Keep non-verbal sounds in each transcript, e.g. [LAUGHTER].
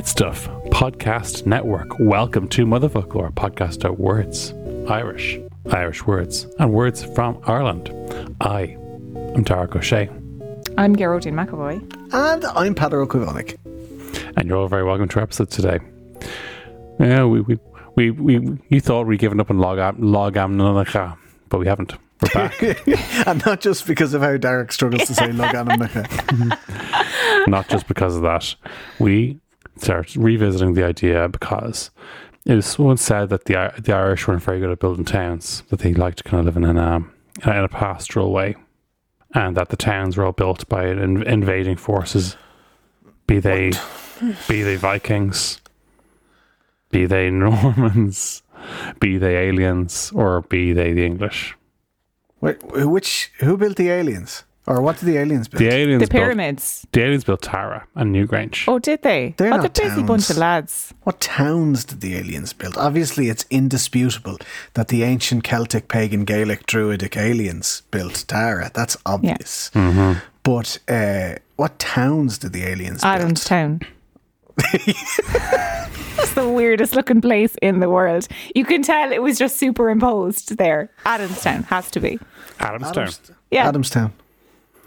From the Head Stuff Podcast Network, welcome to Motherfoclóir Podcast of Words, Irish, Irish words, and words from Ireland. I am Darach Ó Séaghdha, I'm Geraldine McAvoy. And I'm Peadar Ó Caomhánaigh. and you're all very welcome to our episode today. Yeah, we we we, we you thought we'd given up on log logainmneacha, but we haven't. We're back. [LAUGHS] and not just because of how Derek struggles to say logainmneacha. [LAUGHS] not just because of that. We start revisiting the idea because it was once said that the the Irish weren't very good at building towns, that they liked to kind of live in an, um, in a pastoral way, and that the towns were all built by in- invading forces, be they be they Vikings, be they [LAUGHS] Normans, be they aliens, or be they the English. Wait, which who built the aliens? Or what did the aliens build? The aliens The built pyramids. the aliens built Tara and Newgrange. Oh, did they? They're oh, not they're busy bunch towns. of lads. What towns did the aliens build? Obviously, it's indisputable that the ancient Celtic, pagan, Gaelic, Druidic aliens built Tara. That's obvious. But uh, what towns did the aliens build? Adamstown. [LAUGHS] [LAUGHS] That's the weirdest looking place in the world. You can tell it was just superimposed there. Adamstown has to be. Adamstown. Adams- Yeah. Adamstown.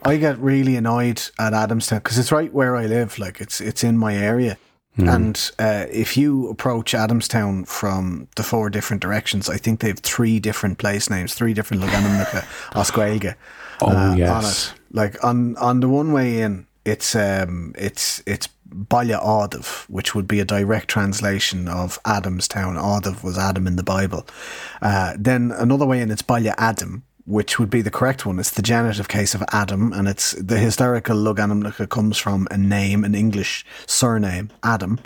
I get really annoyed at Adamstown because it's right where I live. Like it's it's in my area. And uh, if you approach Adamstown from the four different directions, I think they have three different place names, three different logainmneacha [LAUGHS] as Gaeilge. Oh, on yes. it. Like on on the one way in, it's um it's it's Balla Audiv, which would be a direct translation of Adamstown. Audiv was Adam in the Bible. Uh, then another way in, it's Balla Adam, which would be the correct one. It's the genitive case of Adam, and it's the historical Loganamnuka comes from a name, an English surname, Adam.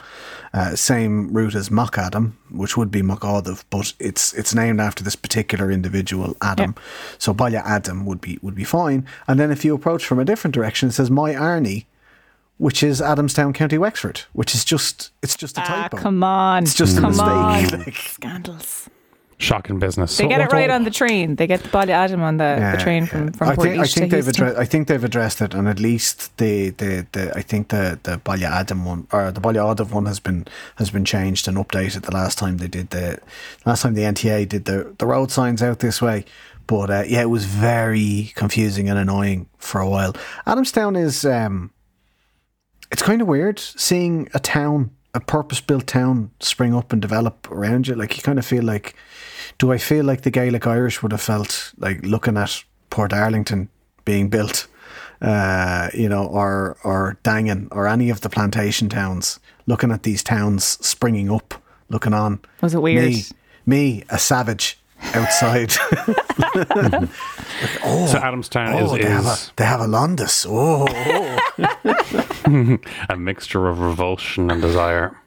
Uh, same root as Mock Adam, which would be Mock but it's it's named after this particular individual, Adam. So Balla Adam would be would be fine. And then if you approach from a different direction, it says My Arnie, which is Adamstown, County Wexford, which is just it's just a Ah, typo. come on. It's just a mistake. on. [LAUGHS] Like- Scandals. Shocking business. They So get it right all- on the train. They get the body Adam on the, the train from, from I Port think I think to they've Heuston. addressed. I think they've addressed it, and at least the the, the I think the the Balla Adam one or the Balla Audiv one has been has been changed and updated. The last time they did the last time the NTA did the the road signs out this way. But uh, yeah, it was very confusing and annoying for a while. Adamstown is um, it's kind of weird seeing a town, a purpose-built town, spring up and develop around you. Like you kind of feel like, do I feel like the Gaelic Irish would have felt like looking at Portarlington being built, uh, you know, or or Dangan or any of the plantation towns, looking at these towns springing up, looking on. Was it weird? Me, me, a savage outside. [LAUGHS] [LAUGHS] So Adamstown oh, is, they have a they have a Londis. Oh, oh. [LAUGHS] [LAUGHS] a mixture of revulsion and desire.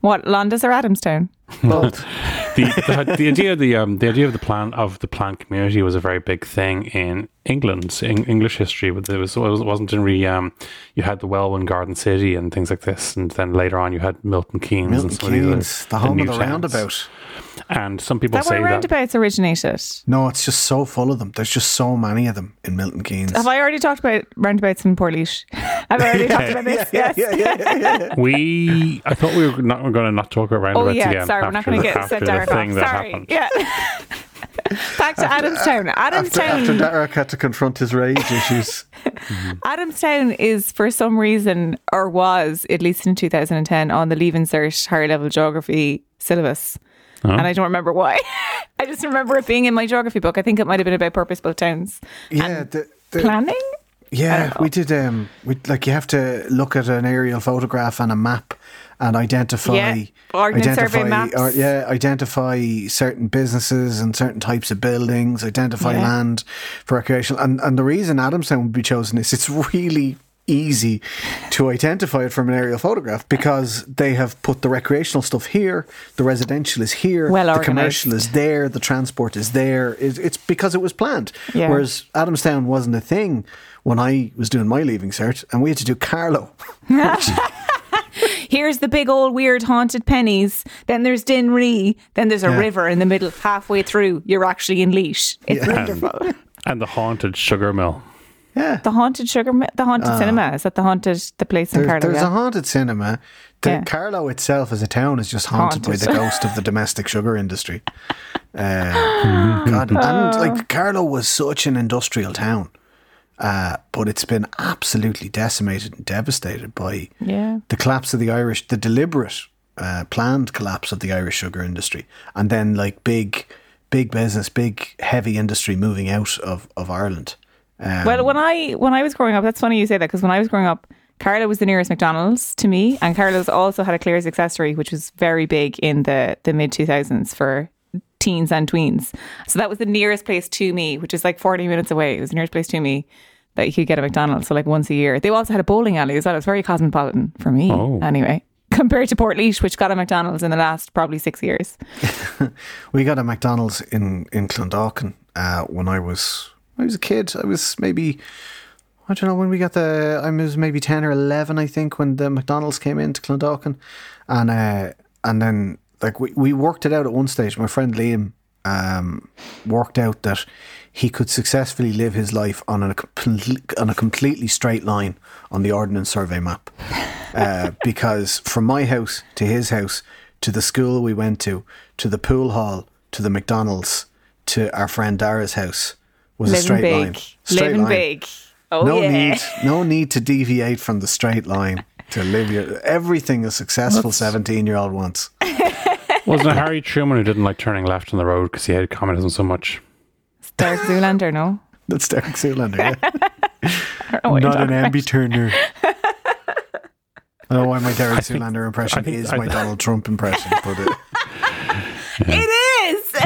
What, Londis or Adamstown? Both. [LAUGHS] the, the, the idea of the um, the idea of the plan of the planned community was a very big thing in England, in English history. But there was it wasn't really um, you had the Welwyn Garden City and things like this, and then later on you had Milton Keynes Milton and some of these other- the home new of the towns. roundabout. And some people that say where that roundabouts originated? No, it's just so full of them. There's just so many of them in Milton Keynes. Have I already talked about roundabouts in Portlaoise? [LAUGHS] Have I already talked about this? [LAUGHS] yeah, yes. yeah, yeah, yeah, yeah. [LAUGHS] we. I thought we were not going to not talk about roundabouts Oh yeah, again. sorry, we're not going to get after set the Derek off. Sorry. happened. Yeah. Back to Adamstown. After, uh, after Adamstown. Derek had to confront his rage issues. Mm-hmm. Adamstown is for some reason, or was at least in 2010, on the Leaving Cert higher level geography syllabus. And I don't remember why. [LAUGHS] I just remember it being in my geography book. I think it might have been about purpose built towns. Yeah, the, the, Planning? yeah, we did. Um, we like you have to look at an aerial photograph and a map and identify. Yeah, maps. Or, yeah, identify certain businesses and certain types of buildings. Identify Yeah. land for recreational. And and the reason Adamstown would be chosen is it's [LAUGHS] really easy to identify it from an aerial photograph because they have put the recreational stuff here, the residential is here, Well the commercial is there, the transport is there. It, it's because it was planned. Yeah. Whereas Adamstown wasn't a thing when I was doing my leaving cert, and we had to do Carlow. [LAUGHS] Here's the big old weird haunted pennies. Then there's Dinree. Then there's a Yeah. river in the middle. Halfway through, you're actually in Laois. It's wonderful. [LAUGHS] And the haunted sugar mill. Yeah. The haunted sugar, mi- the haunted cinema. Is that the haunted, the place in Carlow? there's yeah? a haunted cinema. The Yeah. Carlow itself as a town is just haunted, by Haunted. the ghost of the domestic sugar industry. [LAUGHS] Uh, God, and like Carlow was such an industrial town, uh, but it's been absolutely decimated and devastated by Yeah. the collapse of the Irish, the deliberate, uh, planned collapse of the Irish sugar industry, and then like big, big business, big heavy industry moving out of of Ireland. Um, Well, when I when I was growing up, that's funny you say that because when I was growing up, Carlow was the nearest McDonald's to me, and Carlow's also had a Claire's accessory, which was very big in the the mid two thousands for teens and tweens. So that was the nearest place to me, which is like forty minutes away. It was the nearest place to me that you could get a McDonald's. So like once a year. They also had a bowling alley as well. It was very cosmopolitan for me, Oh. anyway. [LAUGHS] Compared to Portlaoise, which got a McDonald's in the last probably six years. [LAUGHS] We got a McDonald's in in Clondalkin uh, when I was I was a kid. I was maybe I don't know when we got the I was maybe ten or eleven I think when the McDonald's came into Clondalkin, and uh, and then like we, we worked it out at one stage. My friend Liam um, worked out that he could successfully live his life on a on a completely straight line on the Ordnance Survey map, uh, [LAUGHS] because from my house to his house to the school we went to to the pool hall to the McDonald's to our friend Dara's house was a straight big. line. Straight Living line. big. Oh, no yeah. need, no [LAUGHS] need to deviate from the straight line to live your everything a successful seventeen-year-old wants. [LAUGHS] Wasn't it Harry Truman who didn't like turning left on the road because he hated communism so much? Derek Zoolander, no? [LAUGHS] That's Derek Zoolander. Yeah. I don't know Not an talking ambi turner. I don't know why my Derek Zoolander impression think- is I- my Donald Trump impression, but it, It is.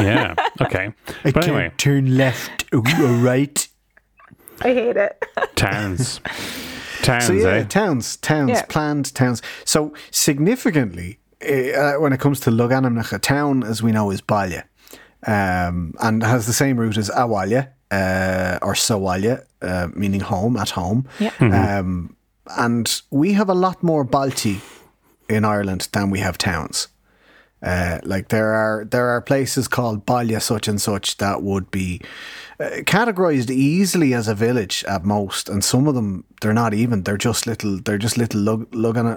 Yeah. Okay. I But anyway, can't turn left or right. I hate it. towns. [LAUGHS] Towns, So yeah, eh? towns, towns, Yeah. planned towns. So significantly, uh, when it comes to logainmneacha, a town, as we know, is baile, um, and has the same root as abhaile uh, or sa bhaile, uh, meaning home, at home. Yeah. Um, and we have a lot more bailte in Ireland than we have towns. Uh, like there are there are places called Baile such and such that would be uh, categorized easily as a village at most, and some of them they're not even. They're just little. They're just little lug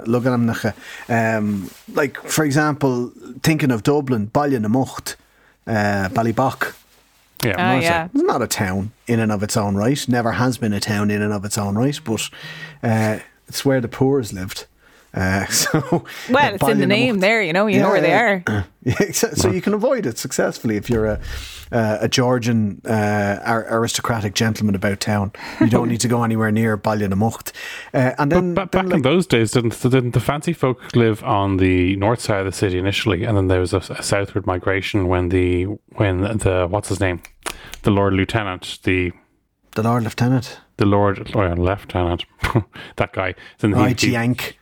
logainmneacha. Um, like for example, thinking of Dublin, Baile na mBocht, uh, Ballybough. Yeah. Oh, Not a- yeah. It's not a town in and of its own right. Never has been a town in and of its own right, but uh, it's where the poor's lived. Uh, [LAUGHS] so Well, it's in the Baile na mBocht. name there, you know, you know where they are. [CLEARS THROAT] Yeah, so you can avoid it successfully if you're a uh, a Georgian uh, ar- aristocratic gentleman about town. You don't need to go anywhere near Baile na mBocht. Uh, and then, But then back in those days, didn't, didn't the fancy folk live on the north side of the city initially, and then there was a, a southward migration when the when the what's his name, the Lord Lieutenant, the the Lord Lieutenant, the Lord oh, Lieutenant, [LAUGHS] that guy. Then he- Right, he- Yank.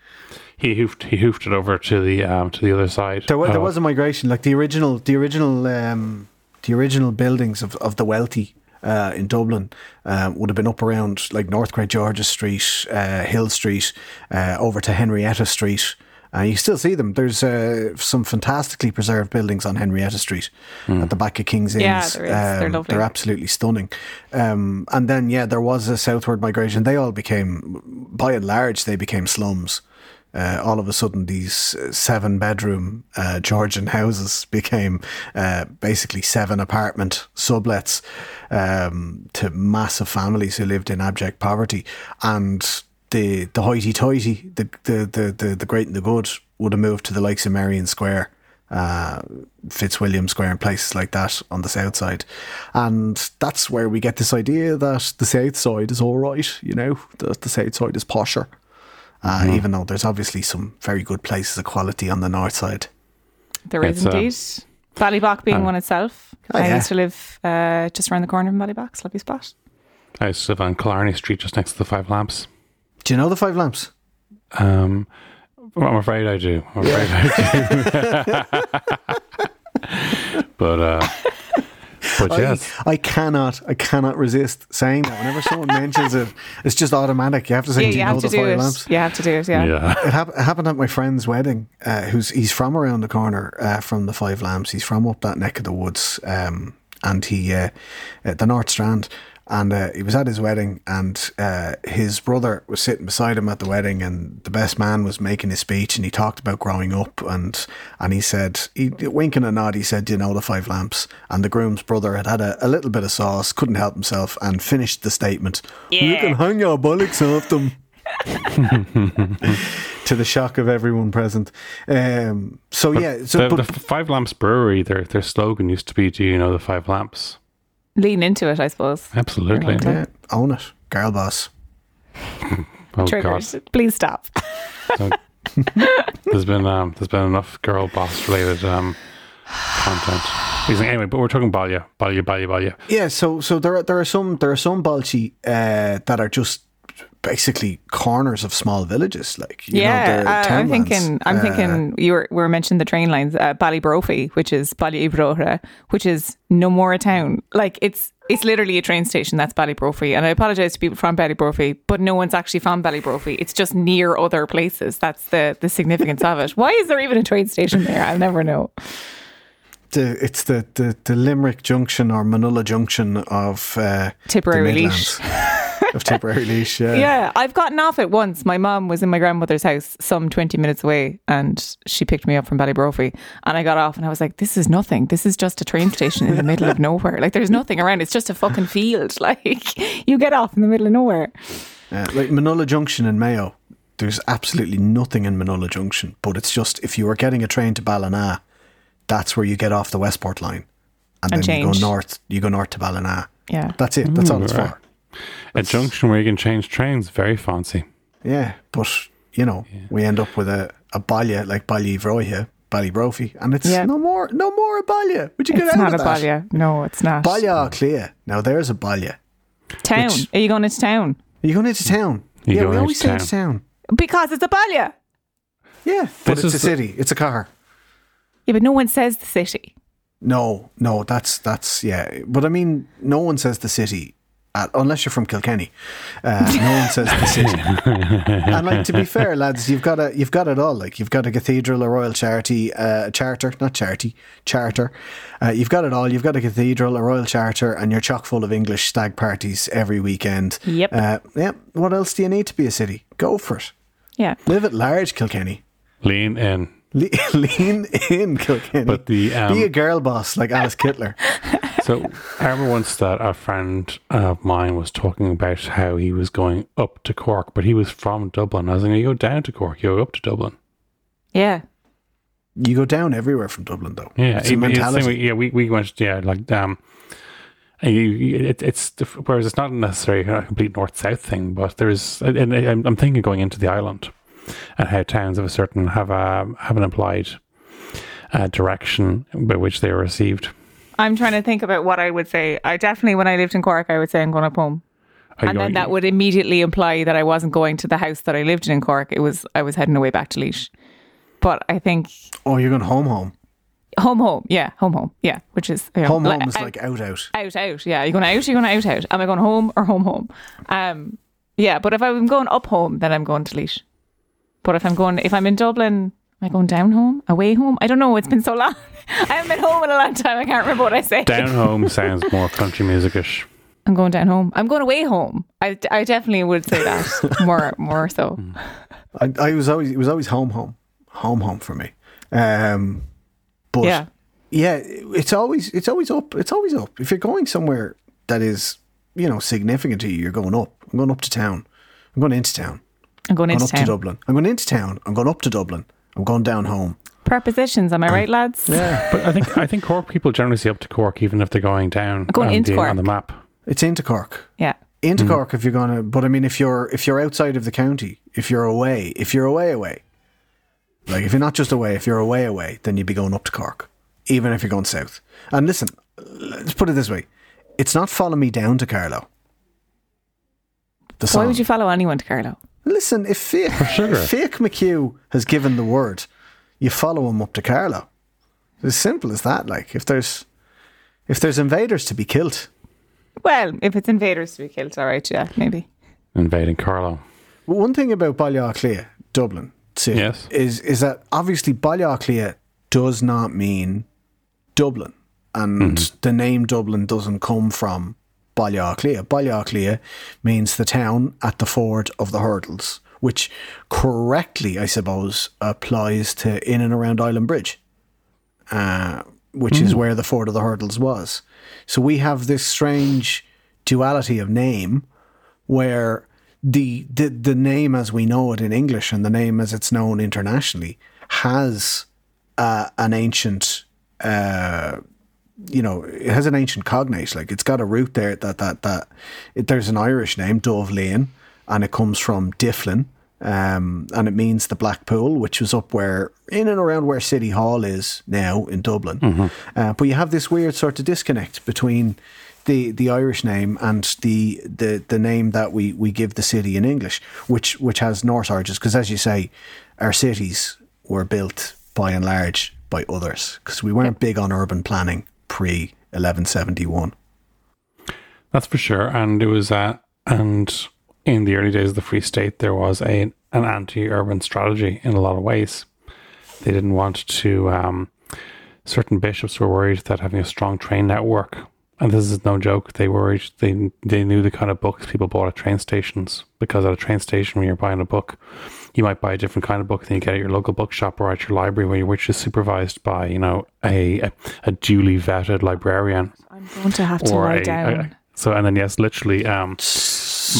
He hoofed he hoofed it over to the um to the other side. There was, there was a migration, like the original, the original, um, the original buildings of, of the wealthy uh, in Dublin uh, would have been up around like North Great George's Street, uh, Hill Street, uh, over to Henrietta Street. Uh, you still see them. There's uh, some fantastically preserved buildings on Henrietta Street at the back of King's Inns. Yeah, there is. They're Um, lovely. They're absolutely stunning. Um, and then, yeah, there was a southward migration. They all became, by and large, they became slums. Uh, all of a sudden, these uh, seven bedroom uh, Georgian houses became uh, basically seven apartment sublets um, to massive families who lived in abject poverty. And the the hoity toity, the, the, the, the, the great and the good, would have moved to the likes of Merrion Square uh, Fitzwilliam Square and places like that on the south side. And that's where we get this idea that the south side is all right, you know, the, the south side is posher. Uh, Even though there's obviously some very good places of quality on the north side. There is It's, uh, indeed. Ballybough being um, one itself. Oh, I yeah. used to live uh, just around the corner from Ballybough, it's a lovely spot. I used to live on Killarney Street, just next to the Five Lamps. Do you know the Five Lamps? Um, well, I'm afraid I do. I'm afraid I do. [LAUGHS] [LAUGHS] but uh, but yes, I, I cannot, I cannot resist saying that. Whenever someone mentions it, it's just automatic. You have to say, Yeah, "Do you you know have to the do Five it. Lamps?" You have to do it, yeah. yeah. It, hap- it happened at my friend's wedding. Uh, who's he's from around the corner uh, from the Five Lamps. He's from up that neck of the woods, um, and he uh, at the North Strand. And uh, he was at his wedding, and uh, his brother was sitting beside him at the wedding, and the best man was making his speech, and he talked about growing up, and and he said, he, winking a nod, he said, "Do you know the Five Lamps?" And the groom's brother had had a, a little bit of sauce, couldn't help himself, and finished the statement, "You can hang your bollocks off them." [LAUGHS] to the shock of everyone present. Um, so yeah, so the, but, the Five Lamps Brewery, their their slogan used to be, "Do you know the Five Lamps?" Lean into it, I suppose. Absolutely. Okay. yeah, own it, girl boss. Oh Triggers. God, Please stop. So, there's been um, there's been enough girl boss related um, content. Anyway, but we're talking baile, baile, baile, baile. Yeah, so so there are, there are some there are some bailte uh, that are just basically corners of small villages, like you know, yeah, they're uh, I'm thinking. I'm Uh, thinking. You were, we were mentioning the train lines. Uh, Ballybrophy, which is Ballybrohra, which is no more a town. Like it's it's literally a train station. That's Ballybrophy, and I apologize to people from Ballybrophy, but no one's actually from Ballybrophy. It's just near other places. That's the the significance of it. Why is there even a train station there? I'll never know. the, it's the, the, the Limerick Junction or Manulla Junction of uh, Tipperary Laois. [LAUGHS] Midlands. of Tipperary Laois. Yeah. [LAUGHS] Yeah, I've gotten off it once. My mom was in my grandmother's house some 20 minutes away and she picked me up from Ballybrophy and I got off and I was like, this is nothing. This is just a train station in the middle of nowhere. Like there's nothing around. It's just a fucking field. [LAUGHS] Like you get off in the middle of nowhere. Uh, like Manulla Junction in Mayo, there's absolutely nothing in Manulla Junction, but it's just if you were getting a train to Ballina, that's where you get off the Westport line, and, And then you go north. You go north to Ballina. Yeah. That's it. That's all it's right. for. A junction where you can change trains, very fancy. Yeah, but you know, we end up with a a baile like Ballivroya, Ballybrophy, and it's Yeah. no more, no more a baile. Would you get It's out not a of that? No, it's not. Balya clear. Now there's a baile. Town. Which- Are you going into town? Are you going into town? You yeah, we into always say town. into town. Because it's a baile. Yeah, but This it's is a the- city. It's a car. Yeah, but no one says the city. No, no, that's that's yeah. But I mean, no one says the city, uh, unless you're from Kilkenny. Uh, no one says the city. [LAUGHS] and like to be fair, lads, you've got a you've got it all. Like you've got a cathedral, a royal charity, uh, charter, not charity, charter. Uh, you've got it all. You've got a cathedral, a royal charter, and you're chock full of English stag parties every weekend. Yep. Uh, yeah. What else do you need to be a city? Go for it. Yeah. Live at large, Kilkenny. Lean in. Le- [LAUGHS] lean in, Kilkenny. But the, um, be a girl boss like Alice Kyteler. [LAUGHS] So I remember once that a friend of mine was talking about how he was going up to Cork, but he was from Dublin. I was like, you go down to Cork, you go up to Dublin. Yeah. You go down everywhere from Dublin, though. Yeah, it's a even- it's same yeah, we, we went, yeah, like, um, you, you- it, it's whereas it's not necessarily a complete north south thing, but there's, and I'm, I'm thinking going into the island and how towns of a certain have a have an implied uh, direction by which they are received. I'm trying to think about what I would say. I definitely, when I lived in Cork, I would say I'm going up home. Are and you- then that would immediately imply that I wasn't going to the house that I lived in in Cork. It was I was heading away back to Laois. But I think Oh, you're going home, home. home, home, yeah, home, home, yeah, which is you know, Home, like, home is out- like out, out. out, out. Yeah, you're going out, you're going out, out. Am I going home or home, home? Um, yeah, but if I'm going up home, then I'm going to Laois. But if I'm going, if I'm in Dublin, am I going down home, away home? I don't know. It's been so long. [LAUGHS] I haven't been home in a long time. I can't remember what I say. Down [LAUGHS] home sounds more country musicish. I'm going down home. I'm going away home. I, I definitely would say that [LAUGHS] more more so. I, I was always it was always home, home, home, home for me. Um, but Yeah. yeah, it's always it's always up. It's always up. If you're going somewhere that is you know significant to you, you're going up. I'm going up to town. I'm going into town. I'm going I'm going into up town. to Dublin. I'm going into town. I'm going up to Dublin. I'm going down home. Prepositions, am I right, lads? Yeah, but I think I think Cork people generally see up to Cork, even if they're going down, Going into being Cork. on the map. It's into Cork. Yeah. Into Mm-hmm. Cork if you're gonna. But I mean, if you're if you're outside of the county, if you're away, if you're away, away, like if you're not just away, if you're away, away, then you'd be going up to Cork, even if you're going south. And listen, let's put it this way: it's not follow me down to Carlow. The song. Why would you follow anyone to Carlow? Listen, if fake, sugar. if Fiach McHugh has given the word, you follow him up to Carlow. It's as simple as that. Like if there's if there's invaders to be killed, Well, if it's invaders to be killed, all right, yeah, maybe. Invading Carlow. Well, one thing about Baile Átha Cliath, Dublin City, Yes. is is that obviously Baile Átha Cliath does not mean Dublin, and mm-hmm. the name Dublin doesn't come from Baile Átha Cliath. Ballyaclia means the town at the ford of the hurdles, which correctly, I suppose, applies to in and around Island Bridge, uh, which is where the ford of the hurdles was. So we have this strange duality of name where the, the the name as we know it in English and the name as it's known internationally has uh, an ancient uh, you know it has an ancient cognate like it's got a root there that that that it, there's an Irish name Dubh Linn and it comes from Difflin um, and it means the Black Pool which was up where in and around where City Hall is now in Dublin. Uh, but you have this weird sort of disconnect between the the Irish name and the the the name that we we give the city in English, which which has Norse origins. Because as you say, our cities were built by and large by others because we weren't big on urban planning pre eleven seventy one. That's for sure. And it was uh, and in the early days of the Free State, there was a an anti-urban strategy in a lot of ways. They didn't want to. Um, certain bishops were worried that having a strong train network, and this is no joke, they worried they they knew the kind of books people bought at train stations because at a train station when you're buying a book, you might buy a different kind of book than you get at your local bookshop or at your library, where you- which is supervised by you know a a, a duly vetted librarian I'm going to have to lie a- down. a- so and then yes, literally, um,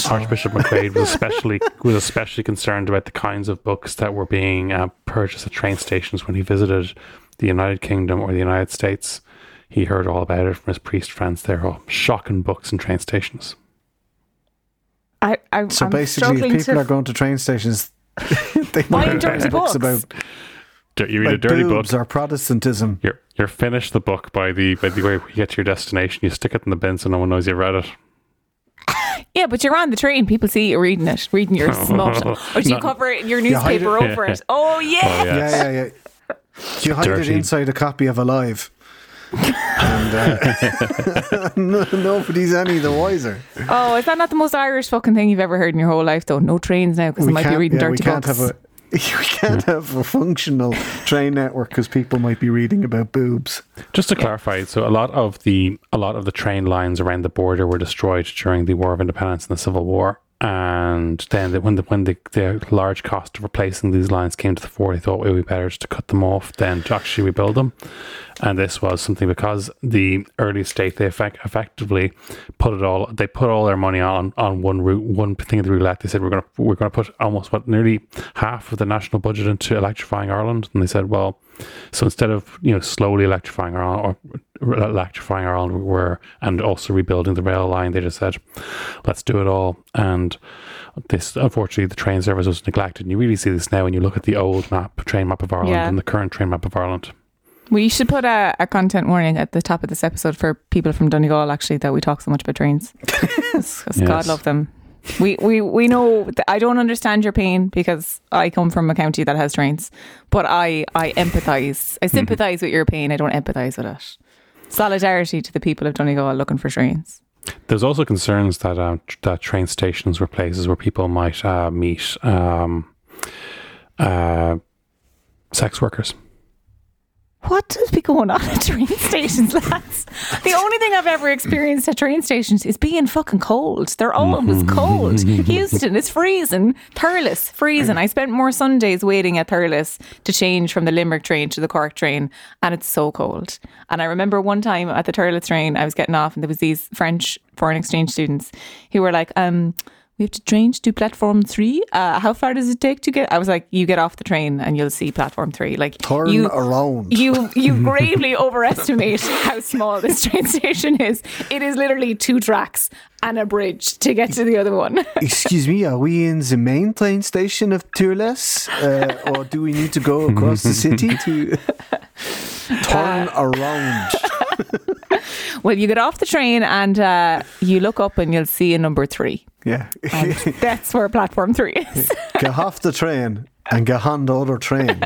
Archbishop McQuaid was especially [LAUGHS] was especially concerned about the kinds of books that were being uh, purchased at train stations when he visited the United Kingdom or the United States. He heard all about it from his priest friends there. Oh, shocking books in train stations. I, I, So I'm basically, if people to are going to train stations, [LAUGHS] they Buying might dirty read books books. about You read a like dirty book. boobs or Protestantism. You're you're finished the book by the by the way you get to your destination. You stick it in the bin so no one knows you read it. Yeah, but you're on the train. People see you reading it, reading your [LAUGHS] smut. Or do you No. cover it in your newspaper it- over it? [LAUGHS] Oh, yeah. Oh, yeah. Yeah, yeah, yeah. Do you hide it inside a copy of Alive? And uh, [LAUGHS] no, nobody's any the wiser. Oh, is that not the most Irish fucking thing you've ever heard in your whole life, though? No trains now because they might be can't- reading yeah, we dirty can't books. Have a, [LAUGHS] we can't have a functional train network because people might be reading about boobs. Just to clarify, so a lot of the a lot of the train lines around the border were destroyed during the War of Independence and the Civil War. And then the, when the when the, the large cost of replacing these lines came to the fore, they thought it would be better to cut them off than to actually rebuild them. And this was something because the early state they effect, effectively put it all they put all their money on on one route one thing of the roulette. They said we're gonna we're gonna put almost what nearly half of the national budget into electrifying Ireland, and they said well. So instead of you know slowly electrifying our or uh, electrifying Ireland, we're and also rebuilding the rail line, they just said, let's do it all. And this unfortunately the train service was neglected. And you really see this now when you look at the old map, train map of Ireland, Yeah. and the current train map of Ireland. We should put a, a content warning at the top of this episode for people from Donegal, actually, that we talk so much about trains. [LAUGHS] 'cause [LAUGHS] God love them. We, we, we know, that I don't understand your pain because I come from a county that has trains, but I, I empathise. I sympathise with your pain. I don't empathise with it. Solidarity to the people of Donegal looking for trains. There's also concerns that uh, that train stations were places where people might uh, meet um, uh, sex workers. What does be going on at train [LAUGHS] stations, lads? The only thing I've ever experienced at train stations is being fucking cold. They're always cold. [LAUGHS] Heuston is freezing. Thurles, freezing. I spent more Sundays waiting at Thurles to change from the Limerick train to the Cork train, and it's so cold. And I remember one time at the Thurles train, I was getting off, and there was these French foreign exchange students who were like, um, we have to change to platform three. Uh, how far does it take to get? I was like, you get off the train and you'll see platform three. Like Turn you, around. you [LAUGHS] you gravely overestimate [LAUGHS] how small this train [LAUGHS] station is. It is literally two tracks and a bridge to get to the other one. Excuse me, are we in the main train station of Thurles? Uh, or do we need to go across the city to turn around? Well, you get off the train and uh, you look up and you'll see a number three. Yeah. And [LAUGHS] that's where platform three is. get off the train and get on the other train. [LAUGHS]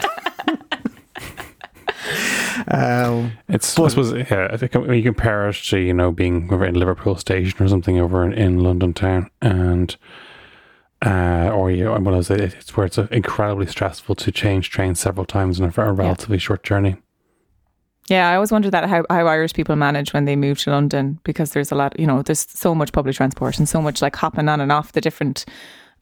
um, It's I suppose yeah. I think when you compare it to you know being over in Liverpool station or something over in, in London town, and uh, or you know, what I was it's where it's uh, incredibly stressful to change trains several times in a, a relatively short journey. Yeah, I always wonder that how, how Irish people manage when they move to London because there's a lot, you know, there's so much public transport and so much like hopping on and off the different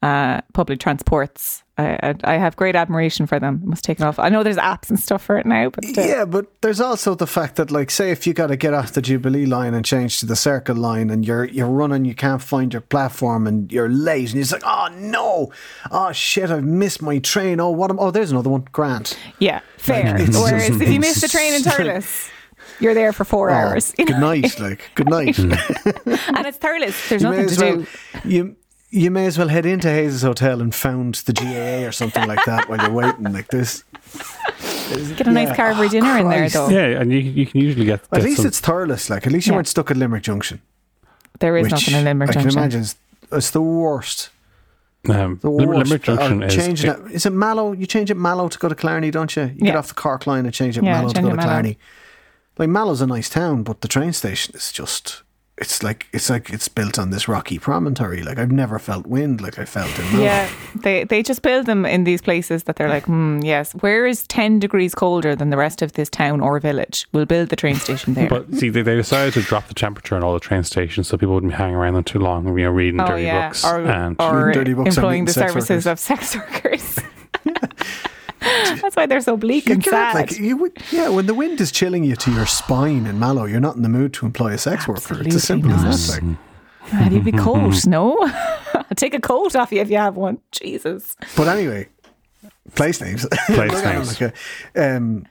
uh, public transports. I, I, I have great admiration for them. It must take off. I know there's apps and stuff for it now, but uh, yeah, but there's also the fact that, like, say if you got to get off the Jubilee line and change to the Circle line, and you're you're running, you can't find your platform, and you're late, and you're just like, oh no, oh shit, I've missed my train. Oh, what am? Oh, there's another one. Grant. yeah, fair. It's just- Whereas if you miss the train in just- Thurles, you're there for four Oh, hours. you know? good night, like good night. [LAUGHS] [LAUGHS] and it's Thurles. There's you nothing to well do. you you may as well head into Hayes Hotel and found the GAA or something like that while you're waiting. Like this, Get a nice Yeah. Carvery Oh, dinner in there, Christ. though. Yeah, and you you can usually get, at get least some- it's Thurles. Like at least you Yeah. weren't stuck at Limerick Junction. There is nothing in Limerick I can Junction. imagine it's, it's the worst. um, The worst. Limerick Junction Or is changing it. Is it Mallow? You change it Mallow to go to Killarney, don't you? You get off the Cork line and change it Yeah, Mallow to go to Mallow. Killarney. Like Mallow's a nice town, but the train station is just. It's like it's like it's built on this rocky promontory. Like I've never felt wind like I felt in Mallow. Yeah, they they just build them in these places that they're like, hmm, yes, where is 10 degrees colder than the rest of this town or village? We'll build the train station there. But see, they, they decided to drop the temperature on all the train stations so people wouldn't be hanging around them too long, you know, reading oh, dirty yeah. books. Or, and or Reading dirty books and employing the sex services workers. of sex workers. [LAUGHS] [LAUGHS] [LAUGHS] That's why they're so bleak You and can't, sad. like you would, yeah. When the wind is chilling you to your spine in Mallow, you're not in the mood to employ a sex worker. It's as simple Absolutely as that. Like. Man, you'd be [LAUGHS] cold, no? I'll [LAUGHS] take a coat off you if you have one. Jesus. But anyway, place names. Place Look at it names. like a- um,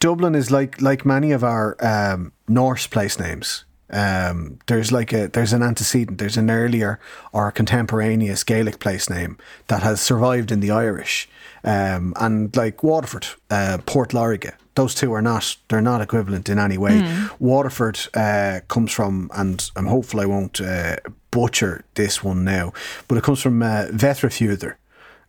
Dublin is like like many of our um, Norse place names. Um, there's like a there's an antecedent. There's an earlier or contemporaneous Gaelic place name that has survived in the Irish. Um, and like Waterford, uh, Port Láirge, those two are not they're not equivalent in any way. Waterford uh, comes from, and I'm hopeful I won't uh, butcher this one now, but it comes from uh,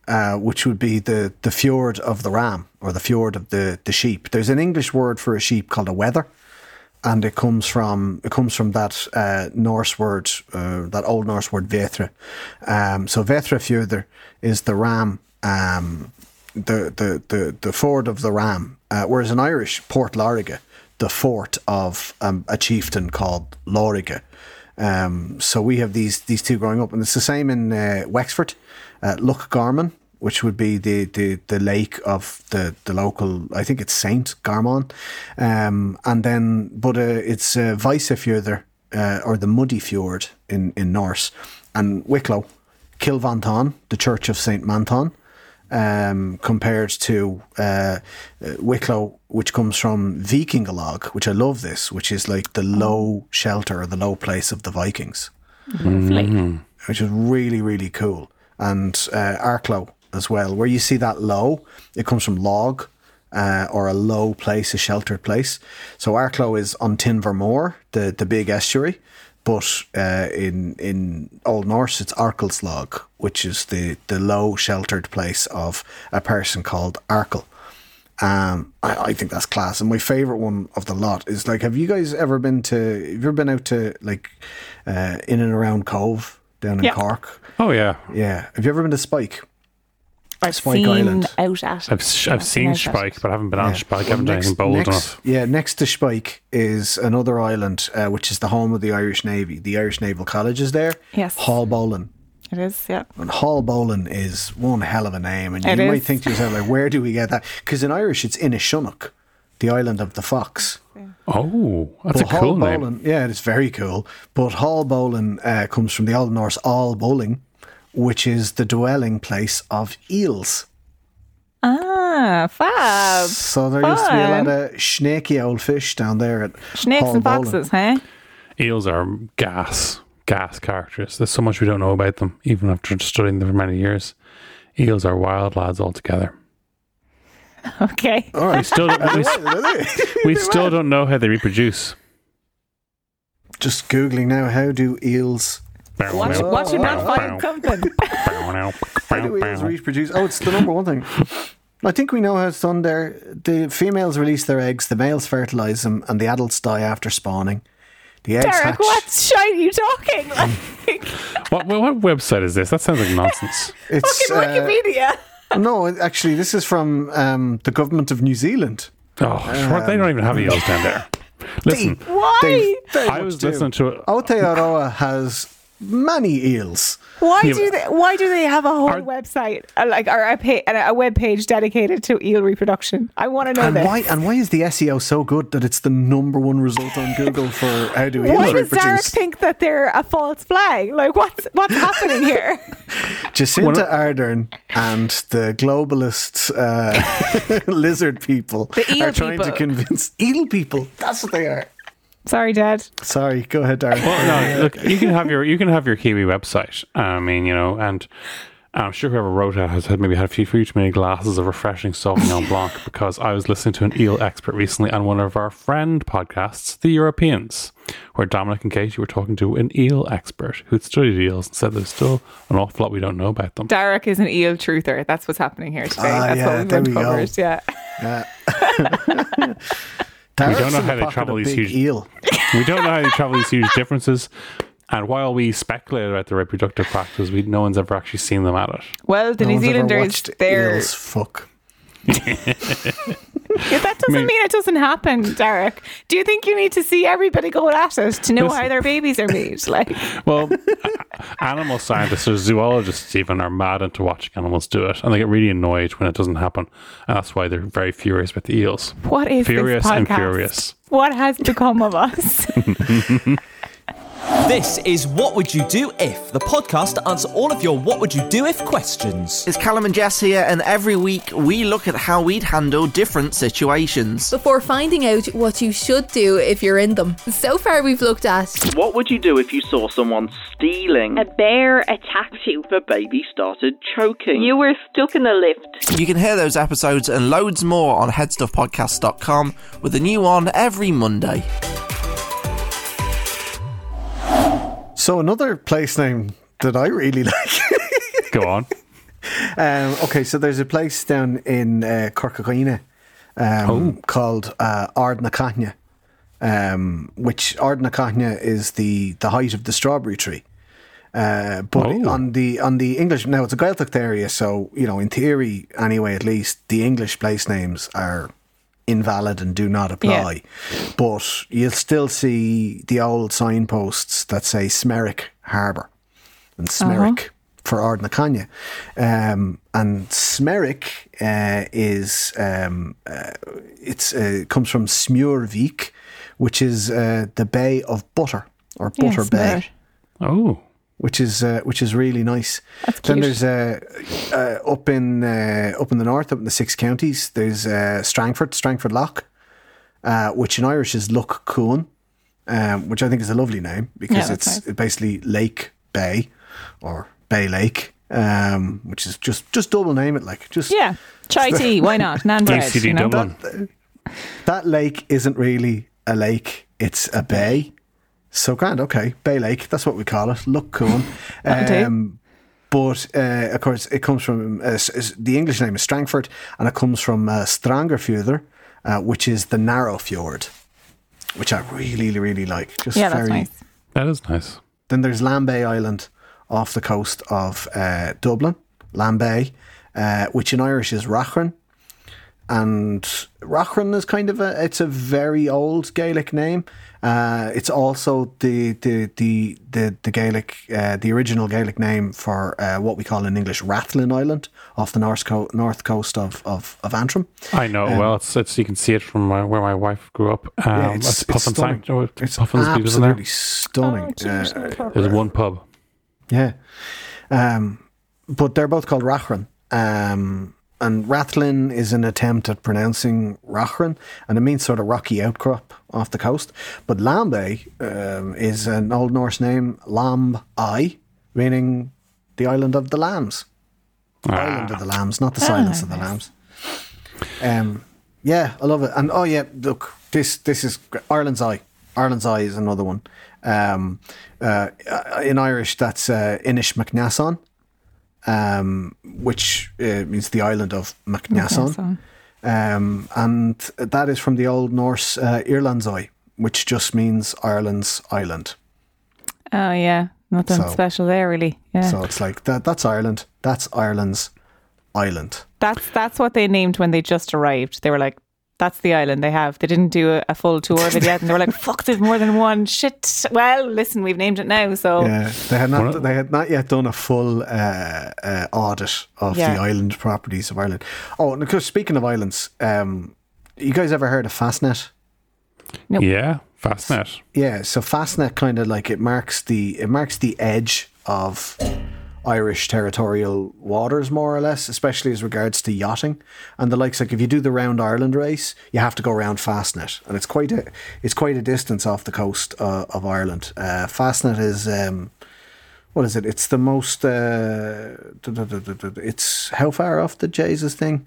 uh, which would be the, the fjord of the ram or the fjord of the, the sheep. There's an English word for a sheep called a wether, and it comes from it comes from that uh, Norse word, uh, that Old Norse word vetra. Um, so Vetrafjörður is the ram, um, the, the the the ford of the ram. Uh, whereas in Irish, Port Láirge, the fort of um, a chieftain called Láirge. Um, so we have these these two growing up, and it's the same in uh, Wexford, uh, Garman, which would be the, the, the lake of the, the local. I think it's Saint Garmon, um, and then but uh, it's uh, uh, or the Muddy Fjord in in Norse, and Wicklow, Cill Mhantáin, the Church of Saint Mantán. Um, compared to uh, uh, Wicklow, which comes from Vikingalag, which I love this, which is like the low shelter or the low place of the Vikings. Lovely. which is really really cool. And uh, Arklow as well, where you see that low, it comes from log, uh, or a low place, a sheltered place. So Arklow is An tInbhear Mór, the the big estuary, but uh, in in Old Norse it's Arkelslag, which is the the low sheltered place of a person called Arkle. Um, I, I think that's class. And my favorite one of the lot is like, have you guys ever been to? Have you ever been out to like uh, in and around Cobh down in Yeah. Cork? Oh yeah, Yeah. Have you ever been to Spike? I've Spike seen Island. out at. I've s- I've seen. Spike, but I haven't been on Yeah. Spike. I haven't done anything bold next, enough. Yeah, next to Spike is another island, uh, which is the home of the Irish Navy. The Irish Naval College is there. Yes. Haulbowline. It is, yeah. And Haulbowline is one hell of a name. And you It might think to yourself, like, where do we get that? Because in Irish, it's Inishunnock, the island of the fox. Oh, that's a But cool Hall name. Yeah, it's very cool. But Haulbowline uh, comes from the Old Norse All Bowling, which is the dwelling place of eels. Ah, fab. So there used to be a lot of snaky old fish down there at Snakes Hall and Bowling. foxes, huh? Eels are gas, gas characters. There's so much we don't know about them, even after studying them for many years. Eels are wild lads altogether. Okay. All right, Still, [LAUGHS] we, we still don't know how they reproduce. Just googling now. How do eels? Watch, watch you not find something. How do eels reproduce? Oh, it's the number one thing. I think we know how it's done there. The females release their eggs, the males fertilize them, and the adults die after spawning. The eggs Derek, hatch. what shite are you talking? [LAUGHS] Like, What, what, what website is this? That sounds like nonsense. [LAUGHS] It's fucking uh, Wikipedia. no, actually, this is from um, the government of New Zealand. Oh, sure, they don't even have eels down there. Listen, Why? They very I was do. listening to it. Aotearoa has many eels. Why Yeah, do they? Why do they have a whole Are- website, uh, like or a, pa- a a web page dedicated to eel reproduction? I want to know And this. why and why is the SEO so good that it's the number one result on Google for [LAUGHS] how do eels Why does Derek reproduce? think that they're a false flag? Like what's what's happening here? [LAUGHS] Jacinda Ardern and the globalist uh, [LAUGHS] lizard people The eel are trying to convince eel people. That's what they are. Sorry, Dad. Sorry, go ahead, Darren. Well, no, look, you can have your you can have your Kiwi website. I mean, you know, and I'm sure whoever wrote it has had maybe had a few, few too many glasses of refreshing Sauvignon Blanc [LAUGHS] because I was listening to an eel expert recently on one of our friend podcasts, The Europeans, where Dominic and Katie were talking to an eel expert who'd studied eels and said there's still an awful lot we don't know about them. Derek is an eel truther. That's what's happening here today. Ah, That's yeah, what we've there we go. uncovered. Yeah. [LAUGHS] [LAUGHS] Derek's don't know how they travel these huge- eel. [LAUGHS] We don't know how they travel these huge differences. And while we speculate about the reproductive practices, we no one's ever actually seen them at it. Well, the No New Zealanders, watched they're. eels fuck. [LAUGHS] Yeah, that doesn't mean- mean it doesn't happen, Derek. Do you think you need to see everybody going at it to know how their babies are made? [LAUGHS] Like, Well, animal scientists or zoologists even are mad into watching animals do it, and they get really annoyed when it doesn't happen, and that's why they're very furious with the eels. what is Furious and furious. What has become of us? [LAUGHS] This is What Would You Do If, the podcast to answer all of your What Would You Do If questions. It's Callum and Jess here, and every week we look at how we'd handle different situations. before finding out what you should do if you're in them. So far, we've looked at What would you do if you saw someone stealing? A bear attacked you. The baby started choking. You were stuck in a lift. You can hear those episodes and loads more on headstuffpodcast.com with a new one every Monday. So another place name that I really [LAUGHS] like. Go on. um, okay, so there's a place down in uh, Corca Dhuibhne um, called uh, Ard na Caithne, um, which Ard na Caithne is the, the height of the strawberry tree. Uh, but Oh. on the on the English now it's a Gaelic area, so you know in theory anyway, at least the English place names are invalid and do not apply. But you'll still see the old signposts that say Smerwick Harbour and Smerwick for Ard na Caithne. Um, and Smerwick uh, is um, uh, it's uh, comes from Smurvik, which is uh, the Bay of Butter or Butter Yes, Bay Mert. Oh, which is uh, which is really nice. then cute. there's uh, uh, up in uh, up in the north, up in the six counties. There's uh, Strangford, Strangford Loch, uh, which in Irish is Loch Cuan, um, which I think is a lovely name because Yeah, that's it's basically Lake Bay or Bay Lake. um, which is just just double name it like just Yeah. Chai [LAUGHS] tea, why not? Nan bread. You know? Dublin. that lake isn't really a lake; it's a bay. So grand, okay, Bay Lake. That's what we call it. Look cool. [LAUGHS] Um, but uh, of course, it comes from uh, s- s- the English name is Strangford, and it comes from uh, Strangerfjordur, uh, which is the narrow fjord, which I really, really like. Just Yeah, that's nice. That is nice. Then there's Lambay Island off the coast of uh, Dublin, Lambay, uh, which in Irish is Rachran. And Rachran is kind of a it's a very old Gaelic name. Uh, it's also the the the the, the Gaelic uh, the original Gaelic name for uh, what we call in English Rathlin Island off the north co- north coast of, of, of Antrim. I know. Um, well, it's, it's you can see it from my, where my wife grew up. Um, Yeah, it's, it's- it's stunning. Sanct- oh, It's Puffin's beautiful there. absolutely stunning. Uh, There's one pub. Yeah. Um, but they're both called Rachran. Um, and Rathlin is an attempt at pronouncing Rachran, and it means sort of rocky outcrop off the coast. But Lambay um, is an Old Norse name, Lamb I, meaning the island of the lambs. Island of the lambs, not the silence of the lambs. Um, yeah, I love it. And oh yeah, look, this this is Ireland's Eye. Ireland's Eye is another one. Um, uh, in Irish, that's uh, Inish McNasson, um, which uh, means the island of. McNasson. Um, and that is from the Old Norse uh, which just means Ireland's island. Oh, yeah. Nothing So- special there, really. Yeah. So it's like that. That's Ireland. That's Ireland's island. That's that's what they named when they just arrived. They were like, "That's the island they have." They didn't do a, a full tour of it yet, and they were like, [LAUGHS] "Fuck, there's more than one." Shit. Well, listen, we've named it now, so Yeah, they had not. They had not yet done a full uh, uh, audit of Yeah. the island properties of Ireland. Oh, and of course, speaking of islands, um, you guys ever heard of Fastnet? Nope. Yeah, Fastnet. Yeah, so Fastnet kind of like it marks the it marks the edge of Irish territorial waters, more or less, especially as regards to yachting and the likes. Like if you do the round Ireland race, you have to go around Fastnet, and it's quite a it's quite a distance off the coast uh, of Ireland. Uh, Fastnet is. Um, what is it? It's the most. Uh, it's how far off the Jesus thing?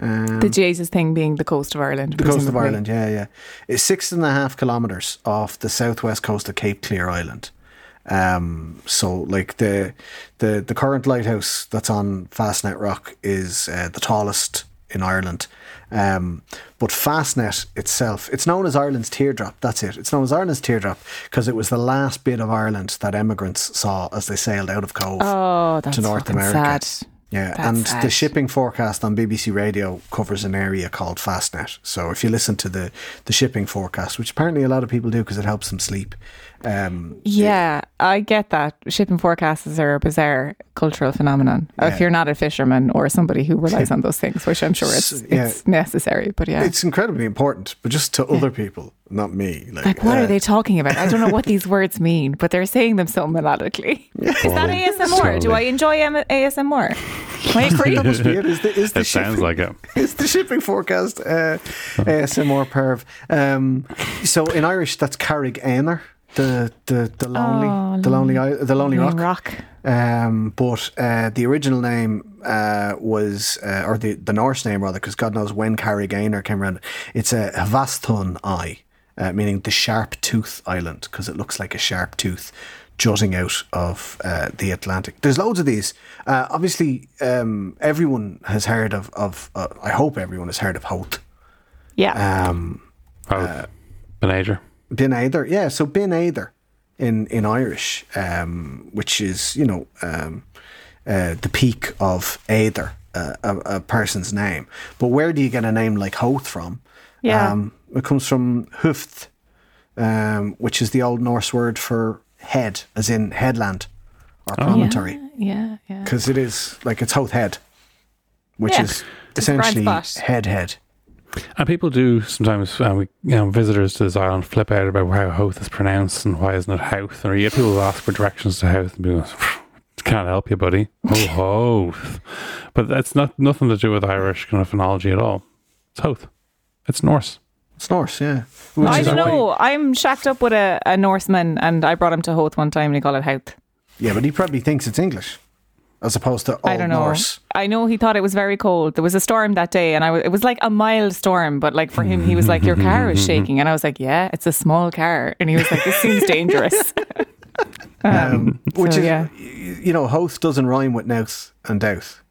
Um, the Jesus thing being the coast of Ireland. the coast of. Ireland, yeah, yeah. It's six and a half kilometres off the southwest coast of Cape Clear Island. Um, so like the the the current lighthouse that's on Fastnet Rock is uh, the tallest in Ireland. Um, but Fastnet itself, it's known as Ireland's teardrop. That's it. It's known as Ireland's teardrop because it was the last bit of Ireland that emigrants saw as they sailed out of Cobh Oh, that's to North America. sad. Yeah, That's and the shipping forecast on BBC Radio covers an area called Fastnet. So if you listen to the the shipping forecast, which apparently a lot of people do because it helps them sleep, um, Yeah, I get that. Shipping forecasts are a bizarre cultural phenomenon. If you're not a fisherman or somebody who relies [LAUGHS] on those things, which I'm sure it's S- yeah. it's necessary. But yeah, it's incredibly important, but just to other people, not me. Like, like what uh, are they talking about? I don't know what these words mean, but they're saying them so melodically. Is that ASMR? Do I enjoy M- ASMR? Am I a creep? That must be it. Is the, is the It sounds shipping- like it. [LAUGHS] Is the shipping forecast uh, ASMR perv? Um, so in Irish, that's Carraig Aonair, the the the lonely, Oh, the lonely, i- the lonely rock. rock. Um, but uh, the original name uh, was, uh, or the, the Norse name rather, because God knows when Carraig Aonair came around. It's a Hvasthun Eye, uh, meaning the sharp tooth island, because it looks like a sharp tooth jutting out of uh, the Atlantic. There's loads of these. Uh, obviously, um, everyone has heard of. of uh, I hope everyone has heard of Howth. Yeah. Um, Oh, Benager. Binn Éadair, yeah. So Binn Éadair in in Irish, um, which is you know um, uh, the peak of Aider, uh, a, a person's name. But where do you get a name like Howth from? Yeah. Um, it comes from Hufth, um, which is the Old Norse word for head, as in headland or promontory, yeah, yeah. because it is like it's Howth Head, which Yeah. is It's essentially spot. head head. And people do sometimes, uh, we, you know, visitors to this island flip out about how Howth is pronounced and why isn't it Houth? And you get people who ask for directions to Houth and people go, can't help you, buddy. [LAUGHS] Oh, Howth. But that's not nothing to do with Irish kind of phonology at all. It's Howth. It's Norse. It's Norse, yeah. Which I don't why- know. I'm shacked up with a, a Norseman, and I brought him to Howth one time, and he called it Houth. Yeah, but he probably thinks it's English. as opposed to Old I don't know. Norse. I know he thought it was very cold. There was a storm that day, and I w- it was like a mild storm, but like for him, he was like, "Your car is [LAUGHS] shaking," and I was like, "Yeah, it's a small car," and he was like, "This seems dangerous." [LAUGHS] um, Which so, is, yeah, you know, host doesn't rhyme with nouth and douth.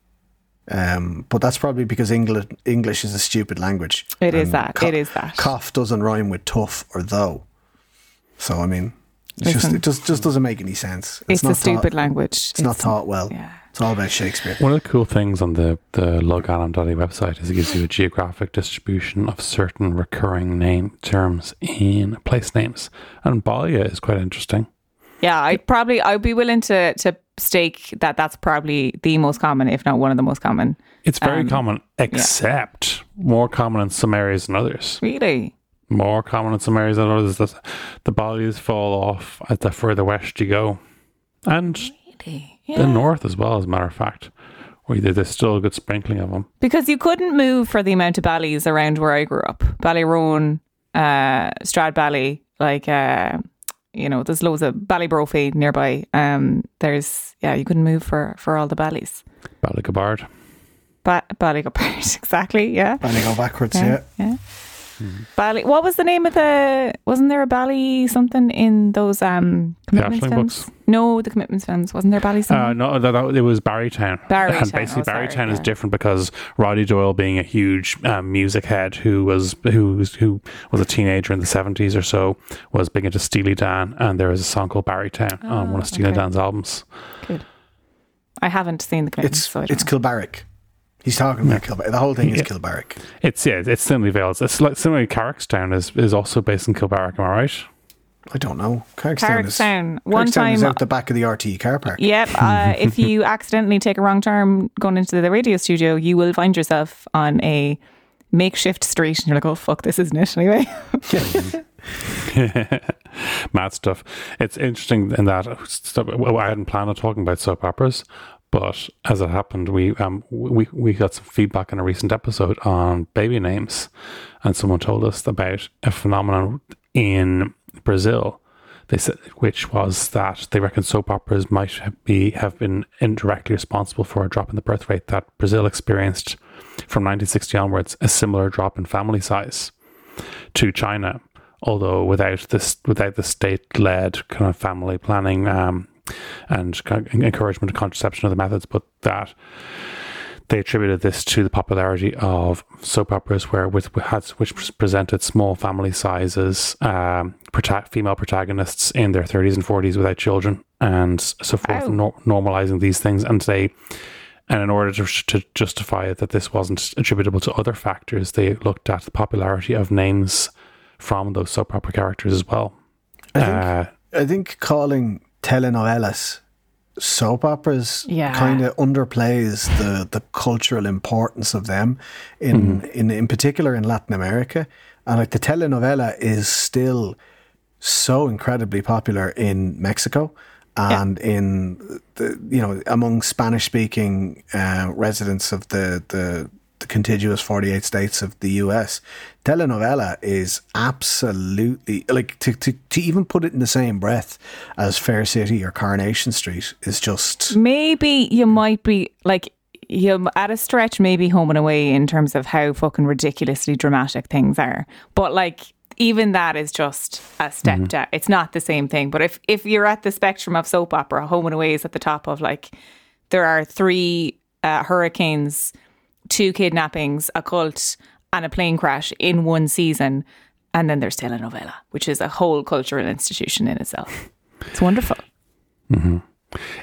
Um, but that's probably because English English is a stupid language. It is And that. It is that. Cough doesn't rhyme with tough or though. So I mean, it's just it just just doesn't make any sense. it's, a not stupid taught, language. It's, not taught well. yeah. It's all about Shakespeare. One of the cool things on the, the logainm.ie website is it gives you a geographic distribution of certain recurring name terms in place names. And baile is quite interesting. Yeah, I'd probably I'd be willing to to stake that that's probably the most common, if not one of the most common. It's very Um, common, except more common in some areas than others. Really, More common in some areas than others. The, the bailes fall off as the further west you go. And really, the north as well, as a matter of fact. There's still a good sprinkling of them. because you couldn't move for the amount of valleys around where I grew up. Ballyroan, uh, Stradbally, like uh, you know, there's loads of Ballybrophy nearby. Um, there's yeah, you couldn't move for for all the valleys. Ballycabard. Ba- Ballygapart, [LAUGHS] exactly. Yeah, And they go backwards, yeah. Yeah. Bally. What was the name of the? Wasn't there a Bally something in those um commitments Ashling films? books? No, the commitments films. Wasn't there Bally Uh, something? no, that, that, it was Barrytown. [LAUGHS] Barrytown, And basically, oh, sorry, Barrytown is yeah. different because Roddy Doyle, being a huge um, music head who was who was who was a teenager in the seventies or so, was big into Steely Dan, and there is a song called Barrytown on one of Steely Ah, okay. Dan's albums. Good. I haven't seen the commitments. It's so I don't it's know. Kilbarrack. He's talking about Kilbarrack. The whole thing is Yeah. Kilbarrack. It's yeah, it's Similarly Vales. It's like similarly, Carrickstown is is also based in Kilbarrack. Am I right? I don't know. Carrickstown is, Carrickstown. One Carrickstown is time- out the back of the RTE car park. Yep. [LAUGHS] Uh, if you accidentally take a wrong turn going into the radio studio, you will find yourself on a makeshift street, and you're like, "Oh fuck, this isn't it." Anyway, [LAUGHS] [LAUGHS] Mad stuff. It's interesting in that stuff, I hadn't planned on talking about soap operas, but as it happened, we um we we got some feedback in a recent episode on baby names, and someone told us about a phenomenon in Brazil. They said, which was that they reckon soap operas might have be have been indirectly responsible for a drop in the birth rate that Brazil experienced from 1960 onwards, a similar drop in family size to China, although without this without the state led kind of family planning um, and kind of encouragement of contraception other methods, but that they attributed this to the popularity of soap operas, where with had which presented small family sizes, um, prota- female protagonists in their thirties and forties without children, and so forth, Oh. nor- normalizing these things, and they. And in order to, to justify it that this wasn't attributable to other factors, they looked at the popularity of names from those soap opera characters as well. I think, Uh, I think calling telenovelas soap operas Yeah. kind of underplays the, the cultural importance of them in, in in particular in Latin America. And like the telenovela is still so incredibly popular in Mexico and in the you know among Spanish speaking uh, residents of the, the the contiguous 48 states of the US telenovela is absolutely like to, to, to even put it in the same breath as Fair City or Coronation Street is just maybe you might be like you at a stretch, maybe home and away in terms of how fucking ridiculously dramatic things are. But like even that is just a step down. It's not the same thing. But if if you're at the spectrum of soap opera, home and away is at the top of like there are three uh, hurricanes, two kidnappings, a cult, and a plane crash in one season. And then there's telenovela, which is a whole cultural institution in itself. [LAUGHS] It's wonderful.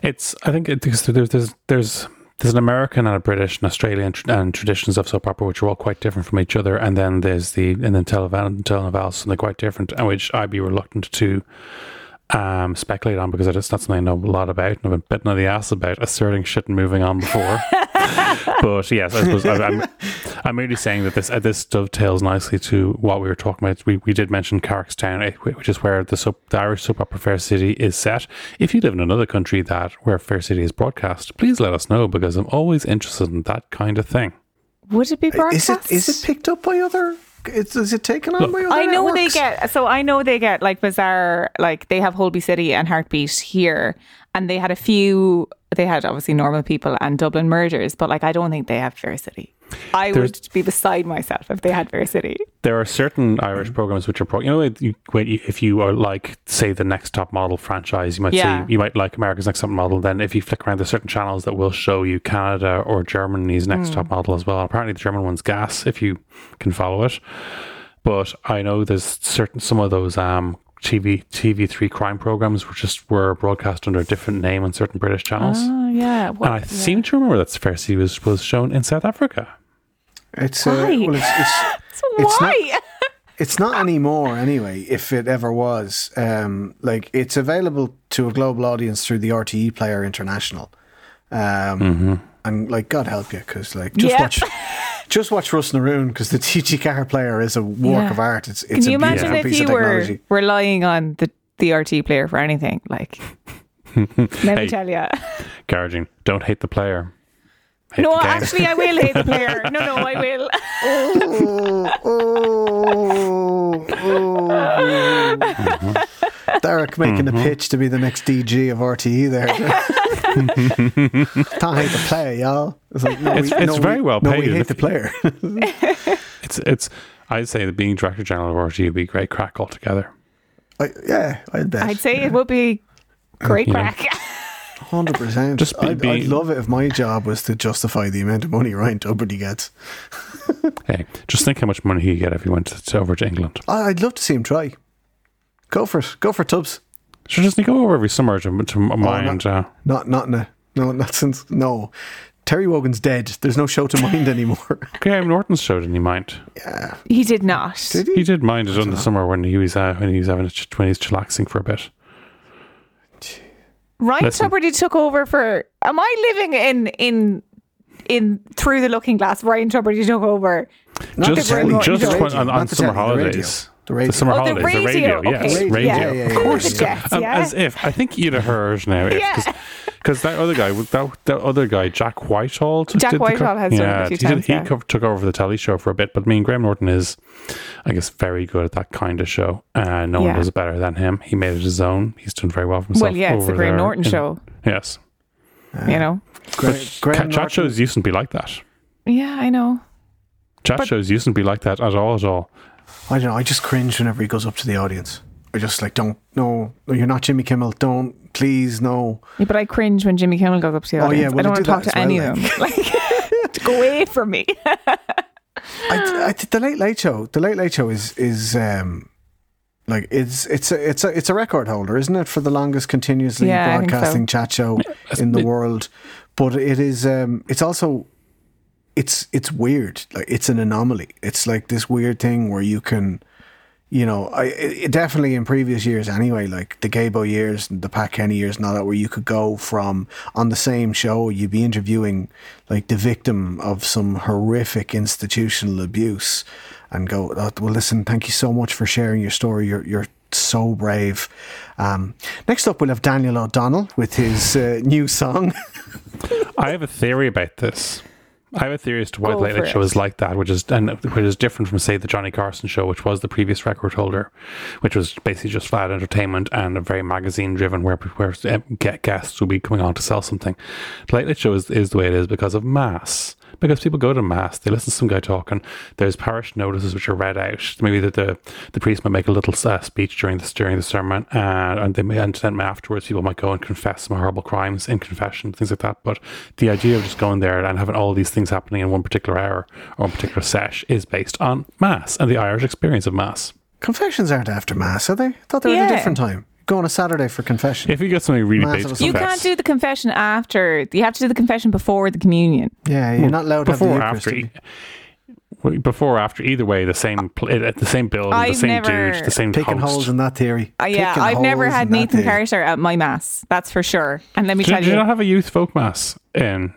It's I think it, because there's there's there's there's an American and a British and Australian tr- and traditions of soap opera which are all quite different from each other, and then there's the and then telenovela telenovelas something quite different, and which I'd be reluctant to um, speculate on because it's not something I know a lot about and I've been bitten on the ass about asserting shit and moving on before. [LAUGHS] but yes, I suppose I, I'm I'm merely saying that this uh, this dovetails nicely to what we were talking about. We we did mention Carrickstown, eh, which is where the soap, the Irish soap opera Fair City is set. If you live in another country that where Fair City is broadcast, please let us know because I'm always interested in that kind of thing. Would it be is broadcast? it is it picked up by other It's, is it taken on by other I know networks? they get so I know they get like Bizarre, like they have Holby City and Heartbeat here, and they had a few. They had obviously normal people and Dublin murders, but like I don't think they have Fair City. I There's- would be beside myself if they had Fair City. There are certain Irish programs which are pro. You know, you, you, if you are like, say, the Next Top Model franchise, you might Yeah. see you might like America's Next Top Model. Then, if you flick around, there's certain channels that will show you Canada or Germany's Next Hmm. Top Model as well. Apparently, the German one's Gas, if you can follow it. But I know there's certain some of those um, TV TV3 crime programs were just were broadcast under a different name on certain British channels. Oh yeah, and I seem to remember that Fair City was was shown in South Africa. It's uh, well, it's, it's, [LAUGHS] So it's not- it's not anymore anyway. If it ever was, um, like it's available to a global audience through the RTE Player International, um, and like God help you, because like just Yep. watch, [LAUGHS] just watch Ros na Rún because the [LAUGHS] TG4 Player is a work Yeah. of art. It's Can it's you a imagine beautiful if piece you of were technology. relying on the the RTE player for anything? Like, let Hey. me tell you. Garaging, don't hate the player. Hate No, actually, I will hate the [LAUGHS] player. No, no, I will. oh, oh, oh. Darach making Mm-hmm. a pitch to be the next DG of RTE there. [LAUGHS] Can't hate the player, y'all. It's, like, no, It's- we, it's no, very we, well no, paid, we hate the player. [LAUGHS] It's it's. I'd say that being director general of RTE would be great crack altogether. I, yeah, I'd bet. I'd say it would be great You know. crack. Hundred percent. Just be- I'd, be- I'd love it if my job was to justify the amount of money Ryan Tubridy gets. [LAUGHS] Hey, just think how much money he get if he went to, over to England. I- I'd love to see him try. Go for it. Go for Tubbs. Sure, doesn't he go over every summer to, to mind? uh, Not, not in a, no, not since no. Terry Wogan's dead. There's no show to mind [LAUGHS] anymore. Graham Norton's show didn't he mind? yeah. He did not. Did he? He did mind it in the summer when he was uh, when he was having a, ch- when he was chillaxing for a bit. Ryan Listen. Tubridy took over for. Am I living in in in through the looking glass? Ryan Tubridy took over. Not just the Graham just show. when, on, Not on the summer telly, the radio. holidays. The radio. summer Oh, the holidays, the radio, radio, yes, okay. radio. Yeah, yeah, yeah, of course, The Jets, Um, as if I think you'd have heard now, Yeah. Because that other guy, that, that other guy, Jack Whitehall, t- Jack did the Whitehall has done it a yeah, few he, did- times, he co- took over the telly show for a bit, but I mean, Graham Norton is, I guess, very good at that kind of show. Uh, no one Yeah. does it better than him. He made it his own. He's done very well for himself. Well, yeah, it's the Graham Norton in- show. Yes, You know. Gra- Graham chat shows usedn't be like that. Yeah, I know. Chat But- shows usedn't be like that at all. At all. I don't know. I just cringe whenever he goes up to the audience. I just like don't. No, no, you're not Jimmy Kimmel. Don't please no. Yeah, but I cringe when Jimmy Kimmel goes up to the audience. Oh, yeah, audience. well, I don't they want to talk to as any well, of them. [LAUGHS] Like, to [LAUGHS] go away from me. I, I, the Late Late Show. The Late Late Show is is um like it's it's a it's a it's a record holder, isn't it, for the longest continuously Yeah, I think so. broadcasting chat show in the world. But it is um it's also it's it's weird. Like it's an anomaly. It's like this weird thing where you can you know, I it, it definitely in previous years anyway, like the Gaybo years, and the Pat Kenny years, and all that, where you could go from on the same show, you'd be interviewing like the victim of some horrific institutional abuse, and go, oh, well, listen, thank you so much for sharing your story. You're you're so brave. Um, next up, we'll have Daniel O'Donnell with his uh, new song. [LAUGHS] I have a theory about this. I have a theory as to why the Late Late Show is like that, which is and which is different from say the Johnny Carson show, which was the previous record holder, which was basically just flat entertainment and a very magazine driven, where where eh, get guests will be coming on to sell something. The Late Late Show is, is the way it is because of mass. Because people go to mass, they listen to some guy talking. There's parish notices which are read out. Maybe the the, the priest might make a little uh, speech during this during the sermon, uh, and they may, and then afterwards people might go and confess some horrible crimes in confession, things like that. But the idea of just going there and having all these things happening in one particular hour or one particular sesh is based on mass and the Irish experience of mass. Confessions aren't after mass, are they? I thought they were at a different time. Go on a Saturday for confession. If you get something really Massive basic, you confess. can't do the confession after. You have to do the confession before the communion. yeah, you're not allowed to have the before or Eucharist. after. are you? well, Before or after, either way, the same pl- at the same building, the I've same never- dude, the same Picking host. holes in that theory. Uh, yeah, Picking I've never had in that Nathan theory. Carter at my mass. That's for sure. And let me Did, tell did you you, not have a youth folk mass in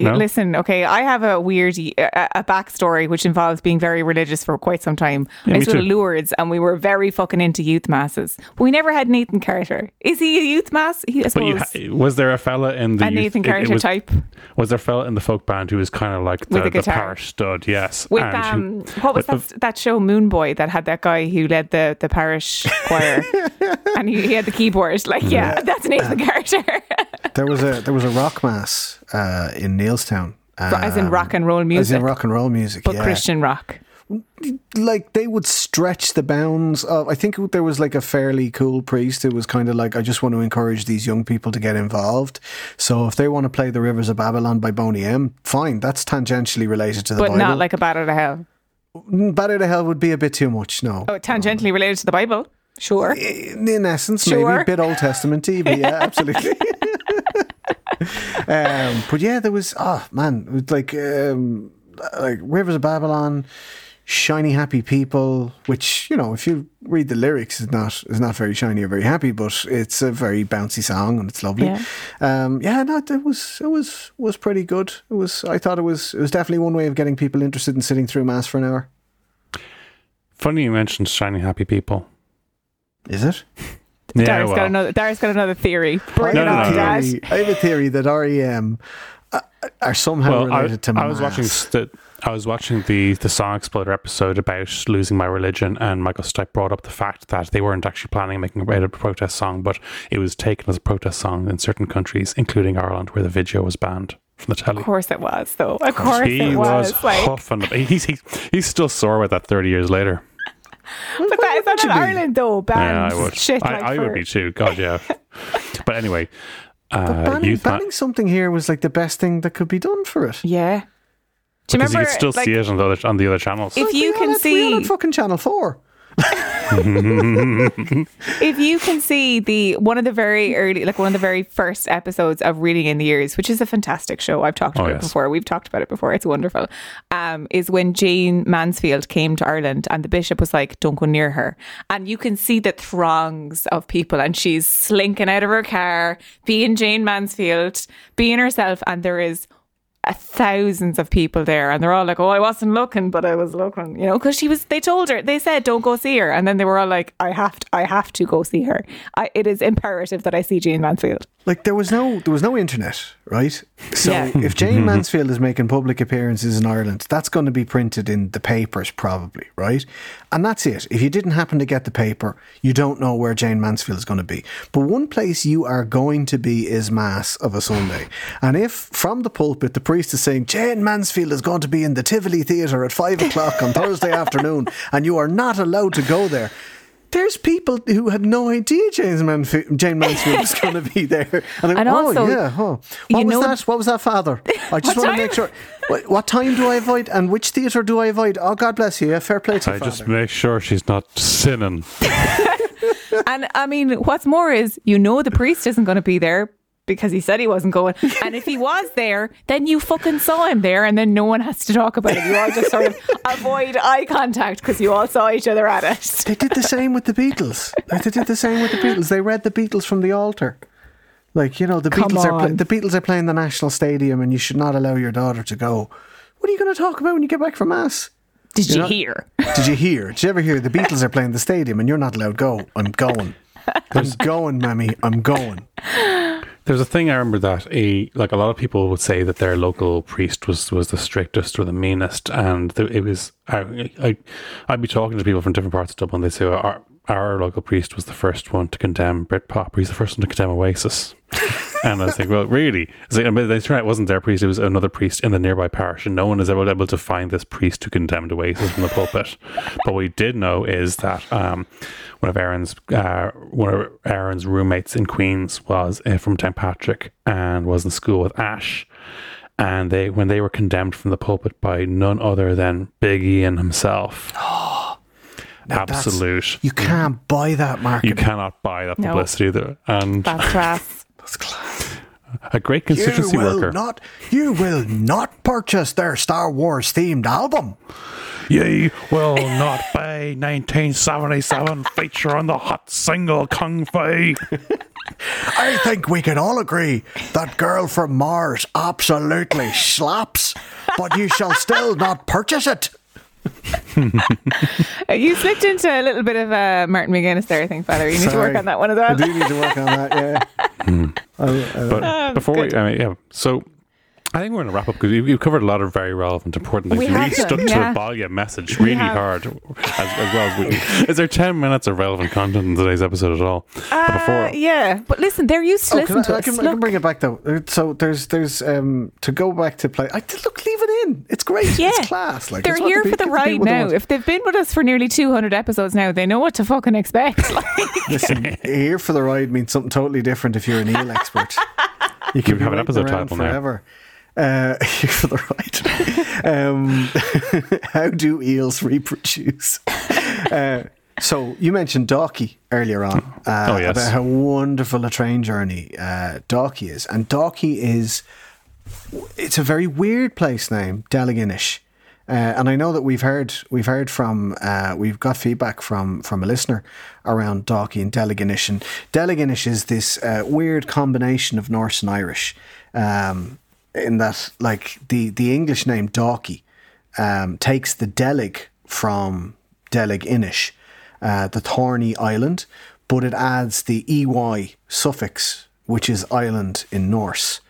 No? Listen, okay, I have a weird a, a backstory which involves being very religious for quite some time. Yeah, I me used to too. Lourdes and we were very fucking into youth masses. But we never had Nathan Carter. Is he a youth mass? He, I But you ha- was there a fella in the a youth- Nathan it- it Carter was, type Was there a fella in the folk band who was kind of like With the, a the guitar. parish stud? Yes. with and um, who- what was with that, that show Moon Boy that had that guy who led the, the parish choir [LAUGHS] and he, he had the keyboard like yeah that's Nathan Carter There was a there was a rock mass uh, in Neilstown. as in um, rock and roll music. As in rock and roll music, but yeah. Christian rock like they would stretch the bounds of I think there was like a fairly cool priest who was kind of like I just want to encourage these young people to get involved so if they want to play the rivers of Babylon by Boney M fine that's tangentially related to the Bible. but Bible not like a bat out of hell Mm, out of hell would be a bit too much no oh tangentially related to the Bible sure in, in essence Sure. maybe a bit Old Testament-y but yeah absolutely [LAUGHS] [LAUGHS] [LAUGHS] um, but yeah there was oh man it was like um, like Rivers of Babylon shiny happy people which you know if you read the lyrics is not is not very shiny or very happy but it's a very bouncy song and it's lovely Yeah. um yeah no it was it was was pretty good it was I thought it was it was definitely one way of getting people interested in sitting through mass for an hour funny you mentioned shiny happy people. is it [LAUGHS] Yeah, Darius got well. another Darius got another theory bring I it have, on a Dad theory, I have a theory that REM uh, are somehow well, I, related to I was watching mass. the, I was watching the the Song Exploder episode about losing my religion, and Michael Stipe brought up the fact that they weren't actually planning on making a protest song, but it was taken as a protest song in certain countries, including Ireland, where the video was banned from the telly. of course it was though of course he it was, was like huffing. He's, he's he's still sore with that thirty years later. But that is not in you? Ireland though Yeah, I would. shit I, like I for- would be too. God, yeah. [LAUGHS] but anyway, But uh, banning, youth ma- something here was like the best thing that could be done for it. yeah do you because remember you could still like, see it on the other on the other channels. if Like, you we all can had- we all see fucking Channel Four. [LAUGHS] if you can see the one of the very early like one of the very first episodes of Reeling in the Years, which is a fantastic show. I've talked Oh, about it yes. before. We've talked about it before. It's wonderful. Um is when jayne mansfield came to ireland and the bishop was like don't go near her. And you can see the throngs of people and she's slinking out of her car being jayne mansfield being herself and there is thousands of people there and they're all like oh i wasn't looking but i was looking you know because she was they told her they said don't go see her and then they were all like i have to i have to go see her. I, it is imperative that i see jayne mansfield Like there was no there was no internet, right? So Yeah. if [LAUGHS] Jayne Mansfield is making public appearances in Ireland, that's going to be printed in the papers probably, right? And that's it. If you didn't happen to get the paper, you don't know where Jayne Mansfield is going to be. But one place you are going to be is Mass of a Sunday. And if from the pulpit the priest is saying Jayne Mansfield is going to be in the Tivoli Theatre at five o'clock on Thursday [LAUGHS] afternoon, and you are not allowed to go there. There's people who had no idea James Manf- Jayne Mansfield was going to be there. And, And go, also, oh, yeah, huh. you What was know- that? What was that, Father? [LAUGHS] I just What want to make sure. What, what time do I avoid? And which theatre do I avoid? Oh, God bless you. Yeah, fair play to Father. I you, just make sure she's not sinning. [LAUGHS] and i mean what's more is you know the priest isn't going to be there because he said he wasn't going [LAUGHS] and if he was there then you fucking saw him there and then no one has to talk about it you all just sort of [LAUGHS] avoid eye contact because you all saw each other at it They did the same with the Beatles. They did the same with the Beatles. They read the Beatles from the altar. Like you know, the Come Beatles are on. the Beatles are playing the National Stadium, and you should not allow your daughter to go. What are you going to talk about when you get back from mass? did You're you not- hear Did you hear? Did you ever hear the Beatles are playing the stadium and you're not allowed to go? I'm going. [LAUGHS] I'm going, mammy. I'm going. There's a thing I remember that a like a lot of people would say that their local priest was was the strictest or the meanest, and it was I, I I'd be talking to people from different parts of Dublin. They say our our local priest was the first one to condemn Britpop. He's the first one to condemn Oasis. And I was like, well, really? It's like, but they turn out it wasn't their priest; it was another priest in the nearby parish, and no one is ever able to find this priest who condemned Oasis from the pulpit. But what we did know is that um, one of Aaron's uh, one of Aaron's roommates in Queens was uh, from Downpatrick and was in school with Ash. And they, when they were condemned from the pulpit by none other than Big Ian himself, [GASPS] Now absolute. You can't buy that Mark. You cannot buy that No. publicity there. And that's class That's class. A great constituency you will worker. not. You will not purchase their Star Wars themed album. Ye will not pay 1977 feature on the hot single Kung Fu. I think we can all agree that Girl from Mars absolutely slaps, but you shall still not purchase it. [LAUGHS] You slipped into a little bit of uh, Martin McGuinness there, I think, Father. You need to work on that one as I do need to work on that, yeah. [LAUGHS] I'll- I'll- But Oh, before we, good. I mean, yeah, so I think we're going to wrap up because we've, we've covered a lot of very relevant, important things. We We, really have stuck done, to yeah. a baile message really hard, as, as well as we. Is there 10 minutes of relevant content in today's episode at all? but before, Uh, yeah, but listen, they're used to Oh, listen I, to I us. can, I can bring it back though. Uh, So there's there's um to go back to play. I look, leave it in. It's great. yeah, It's class. Like they're here the for the ride now. want. If they've been with us for nearly 200 episodes now, they know what to fucking expect. [LAUGHS] Like, Listen, here for the ride means something totally different if you're an eel expert. [LAUGHS] You You can have an episode around title now. Uh, here [LAUGHS] for the right. um, [LAUGHS] how do eels reproduce? Uh, so you mentioned Dalkey earlier on uh, Oh, yes. about how wonderful a train journey uh, Dalkey is, and Dalkey is it's a very weird place name, Deilginis. Uh, and I know that we've heard we've heard from uh, we've got feedback from from a listener around Dalkey and Deilginis. And Deilginis is this uh, weird combination of Norse and Irish, um, in that like the the English name Dalkey um, takes the Delig from Deilg Inis, uh, the thorny island, but it adds the ey suffix, which is island in Norse.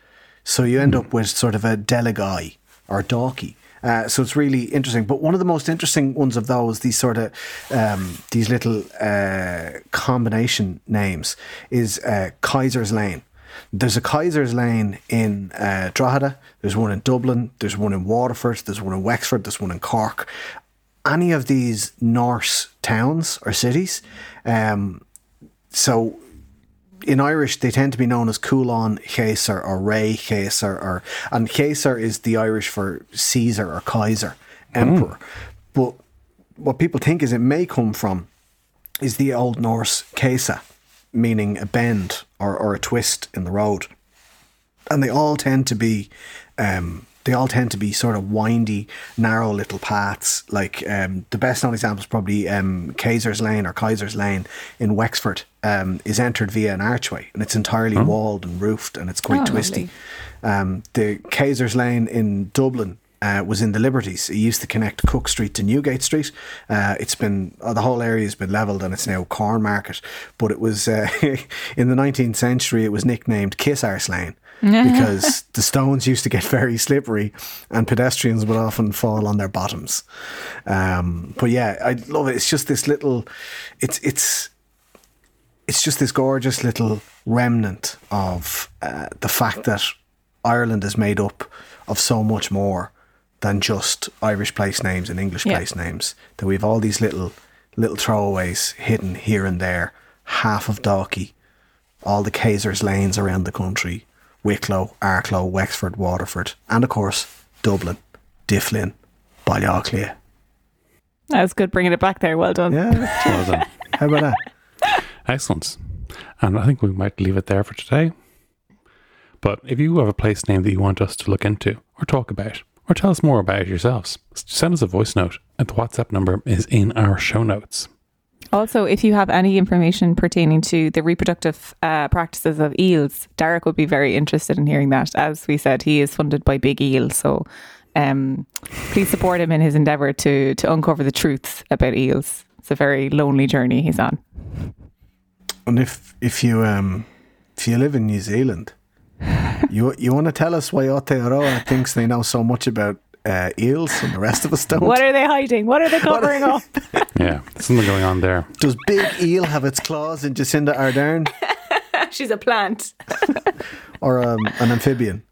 So you end up with sort of a delegai or dalkey. Uh, so it's really interesting. But one of the most interesting ones of those, these sort of um, these little uh, combination names, is uh, Kaiser's Lane. There's a Kaiser's Lane in uh, Drogheda. There's one in Dublin. There's one in Waterford. There's one in Wexford. There's one in Cork. Any of these Norse towns or cities. Um, so in Irish, they tend to be known as Coulon Chaser or Ray Chaser, or and Chaser is the Irish for Caesar or Kaiser, Emperor. But what people think is it may come from is the Old Norse Kesa, meaning a bend or, or a twist in the road, and they all tend to be. Um, they all tend to be sort of windy, narrow little paths. Like um, the best known example is probably um, Kaiser's Lane or Kaiser's Lane in Wexford um, is entered via an archway and it's entirely walled and roofed and it's quite Oh, twisty. Um, the Kaiser's Lane in Dublin uh, was in the Liberties. It used to connect Cook Street to Newgate Street. Uh, it's been uh, the whole area has been levelled and it's now Corn Market. But it was uh, [LAUGHS] in the 19th century. It was nicknamed Kiss Arse Lane [LAUGHS] because the stones used to get very slippery and pedestrians would often fall on their bottoms. Um, but yeah, I love it. It's just this little. It's it's it's just this gorgeous little remnant of uh, the fact that Ireland is made up of so much more than just Irish place names and English Yeah. place names. That we've all these little little throwaways hidden here and there. Half of Dalkey, all the Kaiser's lanes around the country, Wicklow, Arklow, Wexford, Waterford, and of course Dublin, Difflin, Baile Átha Cliath. that was good bringing it back there. Well done. Yeah, [LAUGHS] well done. how about that? Excellent. And I think we might leave it there for today. But if you have a place name that you want us to look into or talk about or tell us more about it yourselves, send us a voice note. And the WhatsApp number is in our show notes. Also, if you have any information pertaining to the reproductive uh, practices of eels, Darach would be very interested in hearing that. As we said, he is funded by Big Eel, so um, please support him in his endeavour to to uncover the truths about eels. It's a very lonely journey he's on. And if if you um if you live in New Zealand, you you want to tell us why Aotearoa thinks they know so much about uh, eels and the rest of us don't? What are they hiding? What are they covering up? [LAUGHS] Yeah, something going on there. Does Big Eel have its claws in Jacinda Ardern [LAUGHS] She's a plant. [LAUGHS] or um, an amphibian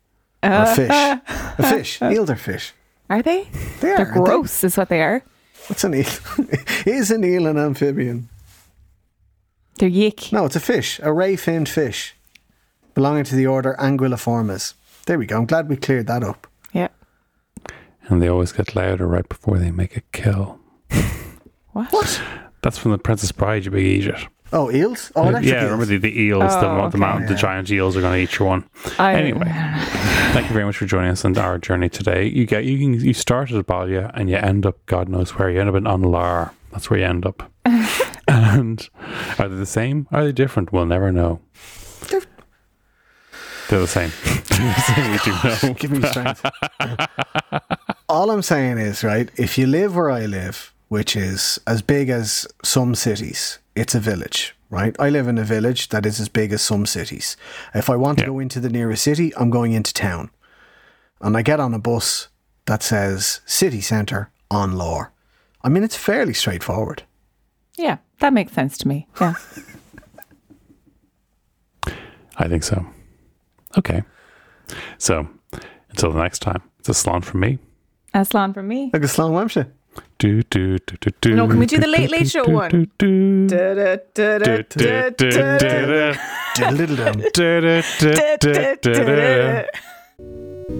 or a fish? A fish. Eels are fish. Are they? They are. They're aren't they? gross, is what they are. What's an eel? Is an eel an amphibian? They're yick. No, it's a fish, a ray finned fish belonging to the order Anguilliformes. There we go. I'm glad we cleared that up. Yeah. And they always get louder right before they make a kill. [LAUGHS] What? what? That's from the Princess Bride, you big idiot. Oh, eels? Oh, electric yeah, eels. remember the, the eels, the, Oh, the, mount, the Yeah. giant eels are going to eat your one. I- anyway, [LAUGHS] thank you very much for joining us on our journey today. You get you can, you started at baile and you end up God knows where. You end up in An Lár. That's where you end up. [LAUGHS] and are they the same? Are they different? We'll never know. They're the same. They're the same. We do know. Give me strength. All I'm saying is, right, if you live where I live, which is as big as some cities, it's a village, right? I live in a village that is as big as some cities. If I want to Yeah. go into the nearest city, I'm going into town. And I get on a bus that says city centre on Lore. I mean, it's fairly straightforward. Yeah, that makes sense to me. Yeah. [LAUGHS] I think so. Okay. So until the next time, it's a salon from me. Aslan from me. Like a Sloan Wemshire. Do, do, do, do, do, No, can we do the Late Late Show one? do, do. Da, da, da, da, Do, do, do, da, do, da, do. Diddle-diddle-dum. Do, do, do, da, da, da, da.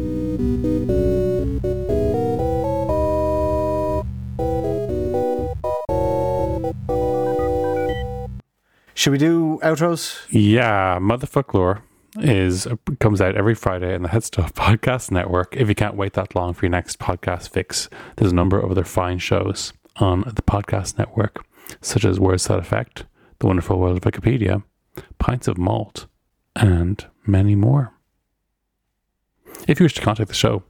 Should we do outros? Yeah, Motherfoclóir is uh, comes out every Friday in the HeadStuff Podcast Network. If you can't wait that long for your next podcast fix, there's a number of other fine shows on the podcast network, such as Words That Effect, The Wonderful World of Wikipedia, Pints of Malt, and many more. If you wish to contact the show,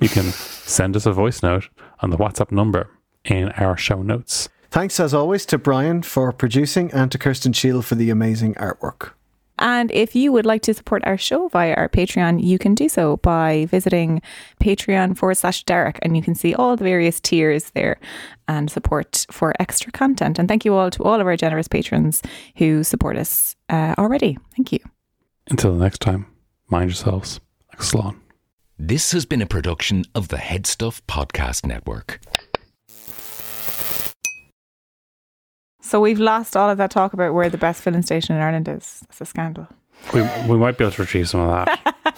you can [LAUGHS] send us a voice note on the WhatsApp number in our show notes. Thanks as always to Brian for producing and to Kirsten Shield for the amazing artwork. And if you would like to support our show via our Patreon, you can do so by visiting Patreon forward slash Derek, and you can see all the various tiers there and support for extra content. And thank you all to all of our generous patrons who support us uh, already. Thank you. Until the next time, mind yourselves like a salon. This has been a production of the HeadStuff Podcast Network. So we've lost all of that talk about where the best filling station in Ireland is. It's a scandal. We, we might be able to retrieve some of that. [LAUGHS]